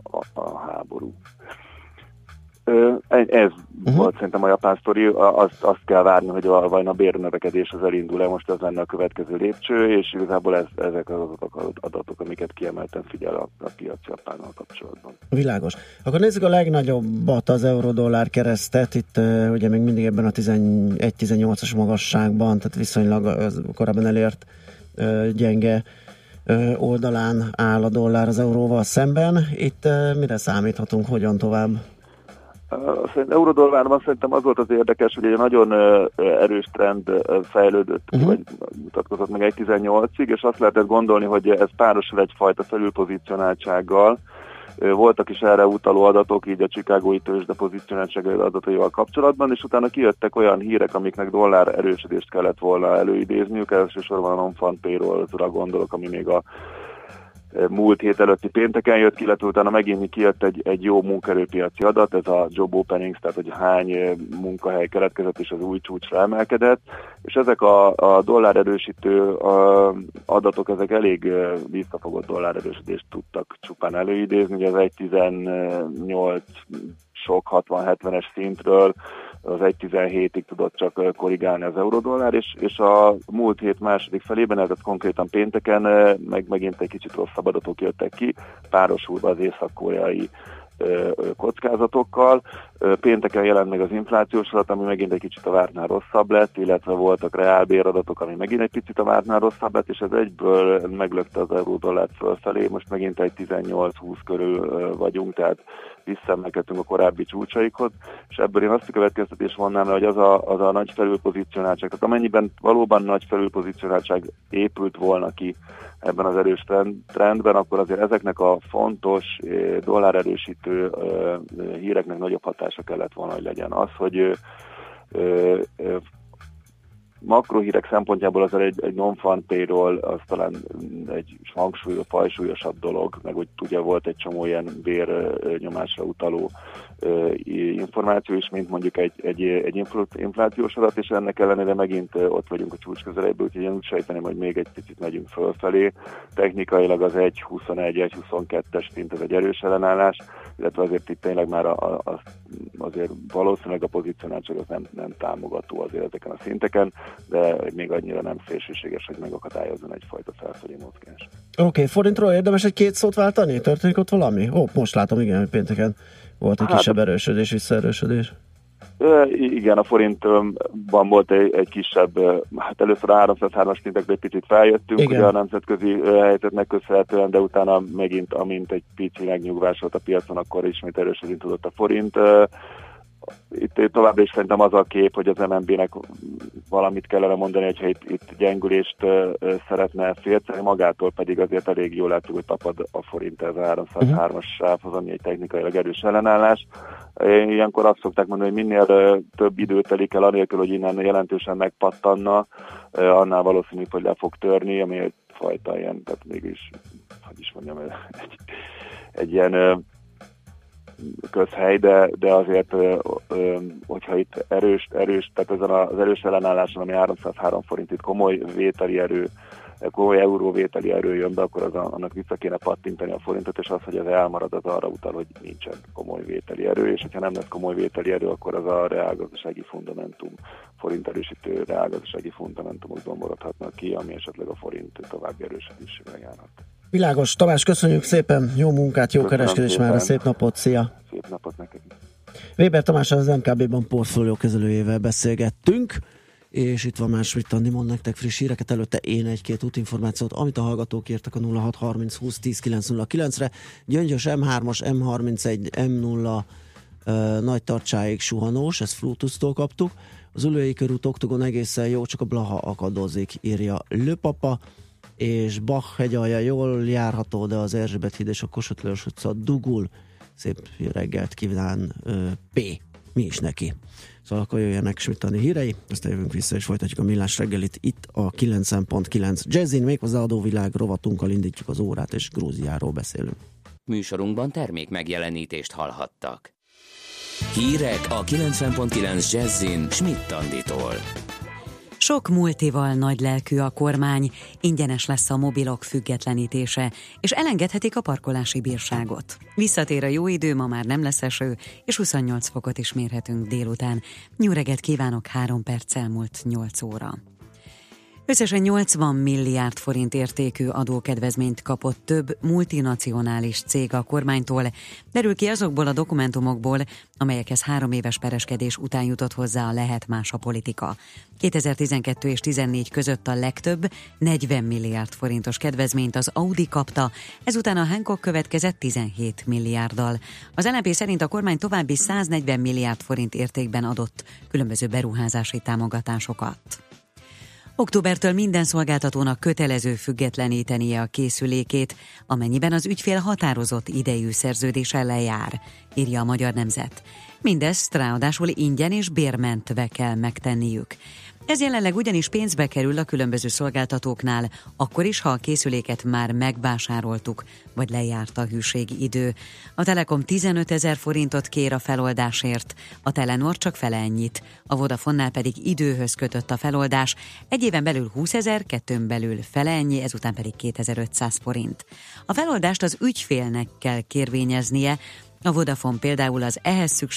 a, a háború. Ez uh-huh. volt szerintem a japán sztori, azt, azt kell várni, hogy a, vajon a bérnövekedés az elindul-e, most ez lenne a következő lépcső, és igazából ez, ezek az adatok, adatok, amiket kiemelten figyel a, a piac Japánnal kapcsolatban. Világos. Akkor nézzük a legnagyobbat, az euró-dollár keresztet, itt ugye még mindig ebben a 11-18-as magasságban, tehát viszonylag az korábban elért gyenge oldalán áll a dollár az euróval szemben. Itt mire számíthatunk, hogyan tovább? Szerintem eurodollárban szerintem az volt az érdekes, hogy egy nagyon erős trend fejlődött, uh-huh. vagy mutatkozott meg 1.18-ig, és azt lehetett gondolni, hogy ez párosul egyfajta felülpozicionáltsággal, voltak is erre utaló adatok, így a Chicagói tőzsde pozícionáltsági adataival kapcsolatban, és utána kijöttek olyan hírek, amiknek dollár erősödést kellett volna előidézniük, elsősorban a non-fund payroll-ra gondolok, ami még a múlt hét előtti pénteken jött ki, illetve utána megint kijött egy, egy jó munkerőpiaci adat, ez a job openings, tehát hogy hány munkahely keletkezett és az új csúcsra emelkedett, és ezek a, a dollár erősítő a, adatok, ezek elég visszafogott dollár erősítést tudtak csupán előidézni, ugye az 1.18 sok 60-70-es szintről az 1.17-ig tudott csak korrigálni az eurodollár, és, és a múlt hét második felében, ez konkrétan pénteken, meg megint egy kicsit rosszabb adatok jöttek ki, párosulva az észak-koreai kockázatokkal. Pénteken jelent meg az inflációs adat, ami megint egy kicsit a vártnál rosszabb lett, illetve voltak reálbéradatok, ami megint egy picit a vártnál rosszabb lett, és ez egyből meglökte az euró-dollárt fölfelé. Most megint egy 18-20 körül vagyunk, tehát visszaemelkedtünk a korábbi csúcsaikhoz, és ebből én azt a következtetés vonnám le, hogy az a, az a nagy felülpozícionáltság, tehát amennyiben valóban nagy felülpozícionáltság épült volna ki ebben az erős trend, trendben, akkor azért ezeknek a fontos eh, dollárerősítő eh, híreknek nagyobb hatása kellett volna, hogy legyen. Az, hogy eh, eh, makrohírek szempontjából az egy, egy non-fan payroll, az talán egy hangsúlyos, fajsúlyosabb dolog, meg hogy ugye volt egy csomó ilyen bérnyomásra utaló információ is, mint mondjuk egy, egy, egy infl- inflációs adat, és ennek ellenére megint ott vagyunk a csúcs közelében, úgyhogy én úgy sejteném, hogy még egy picit megyünk fölfelé. Technikailag az 1.21, 1.22-es szint, ez egy erős ellenállás, illetve azért itt tényleg már a, a, azért valószínűleg a pozícionáltság az nem, nem támogató azért ezeken a szinteken, de még annyira nem szélsőséges, hogy megakadályozzon egyfajta felfelé mozgást. Oké, okay, forintról érdemes egy két szót váltani? Történik ott valami? Ó, most látom, igen, pénteken volt egy Hát- kisebb erősödés, visszaerősödés. Igen, a forintban volt egy, egy kisebb, hát először a 303-as szintekre egy picit feljöttünk, Igen. ugye a nemzetközi helyzetnek köszönhetően, de utána megint, amint egy pici megnyugvás volt a piacon, akkor ismét erősödni tudott a forint. Itt továbbra is szerintem az a kép, hogy az MNB-nek valamit kellene mondani, hogyha itt, itt gyengülést szeretne félteni, magától pedig azért elég jól látjuk, hogy tapad a forint ez a 303-as sávhoz, ami egy technikailag erős ellenállás. Ilyenkor azt szokták mondani, hogy minél több idő telik el, anélkül, hogy innen jelentősen megpattanna, annál valószínűbb, hogy le fog törni, ami egy fajta ilyen, tehát mégis, hogy is mondjam, egy, egy ilyen közhely, de, de azért, hogyha itt erős, erős, tehát ezen az erős ellenálláson, ami 303 forint, itt komoly vételi erő, komoly euróvételi erő jön be, akkor az annak vissza kéne pattintani a forintot, és az, hogy ez elmarad, az arra utal, hogy nincsen komoly vételi erő, és hogyha nem lesz komoly vételi erő, akkor az a reálgazdasági fundamentum, forint erősítő reálgazdasági fundamentumok domborodhatnak ki, ami esetleg a forint további erősödésével járhat. Világos, Tamás, köszönjük szépen, jó munkát, jó kereskedés már, szép napot, szia! Szép napot neked! Weber Tamás az MKB-ban portfólió kezelőjével beszélgettünk, és itt van már Schmidt Andi, mond nektek friss híreket, előtte. Én egy-két útinformációt, amit a hallgatók írtak a 0630 20 10 909-re. Gyöngyös M3-as, M31, M0 ö, nagy tartsáig suhanós, ezt Flutusztól kaptuk. Az ülői körút oktogon egészen jó, csak a Blaha akadozik, írja Löpapa és Bach hegyalja jól járható, de az Erzsébet híd és a Kossuth utca dugul. Szép reggelt kíván P. Mi is neki. Szóval akkor jöjjenek Smittani hírei, aztán jövünk vissza és folytatjuk a millás reggelit itt a 9.9 Jazzin, méghozzá adóvilág rovatunkkal indítjuk az órát, és Grúziáról beszélünk. Műsorunkban termék megjelenítést hallhattak. Hírek a 90.9 Jazzin Schmidt Anditól. Sok multival nagy lelkű a kormány, ingyenes lesz a mobilok függetlenítése, és elengedhetik a parkolási bírságot. Visszatér a jó idő, ma már nem lesz eső, és 28 fokot is mérhetünk délután. Reggelt kívánok, három perc elmúlt 8 óra. Összesen 80 milliárd forint értékű adókedvezményt kapott több multinacionális cég a kormánytól, derül ki azokból a dokumentumokból, amelyekhez három éves pereskedés után jutott hozzá a lehet más a politika. 2012 és 14 között a legtöbb 40 milliárd forintos kedvezményt az Audi kapta, ezután a Hancock következett 17 milliárddal. Az LNP szerint a kormány további 140 milliárd forint értékben adott különböző beruházási támogatásokat. Októbertől minden szolgáltatónak kötelező függetlenítenie a készülékét, amennyiben az ügyfél határozott idejű szerződéssel lejár, írja a Magyar Nemzet. Mindezt ráadásul ingyen és bérmentve kell megtenniük. Ez jelenleg ugyanis pénzbe kerül a különböző szolgáltatóknál, akkor is, ha a készüléket már megvásároltuk, vagy lejárt a hűségi idő. A Telekom 15 ezer forintot kér a feloldásért, a Telenor csak fele ennyit, a Vodafonnál pedig időhöz kötött a feloldás, egy éven belül 20 ezer, kettőn belül fele ennyi, ezután pedig 2500 forint. A feloldást az ügyfélnek kell kérvényeznie, a Vodafone például az ehhez szükséges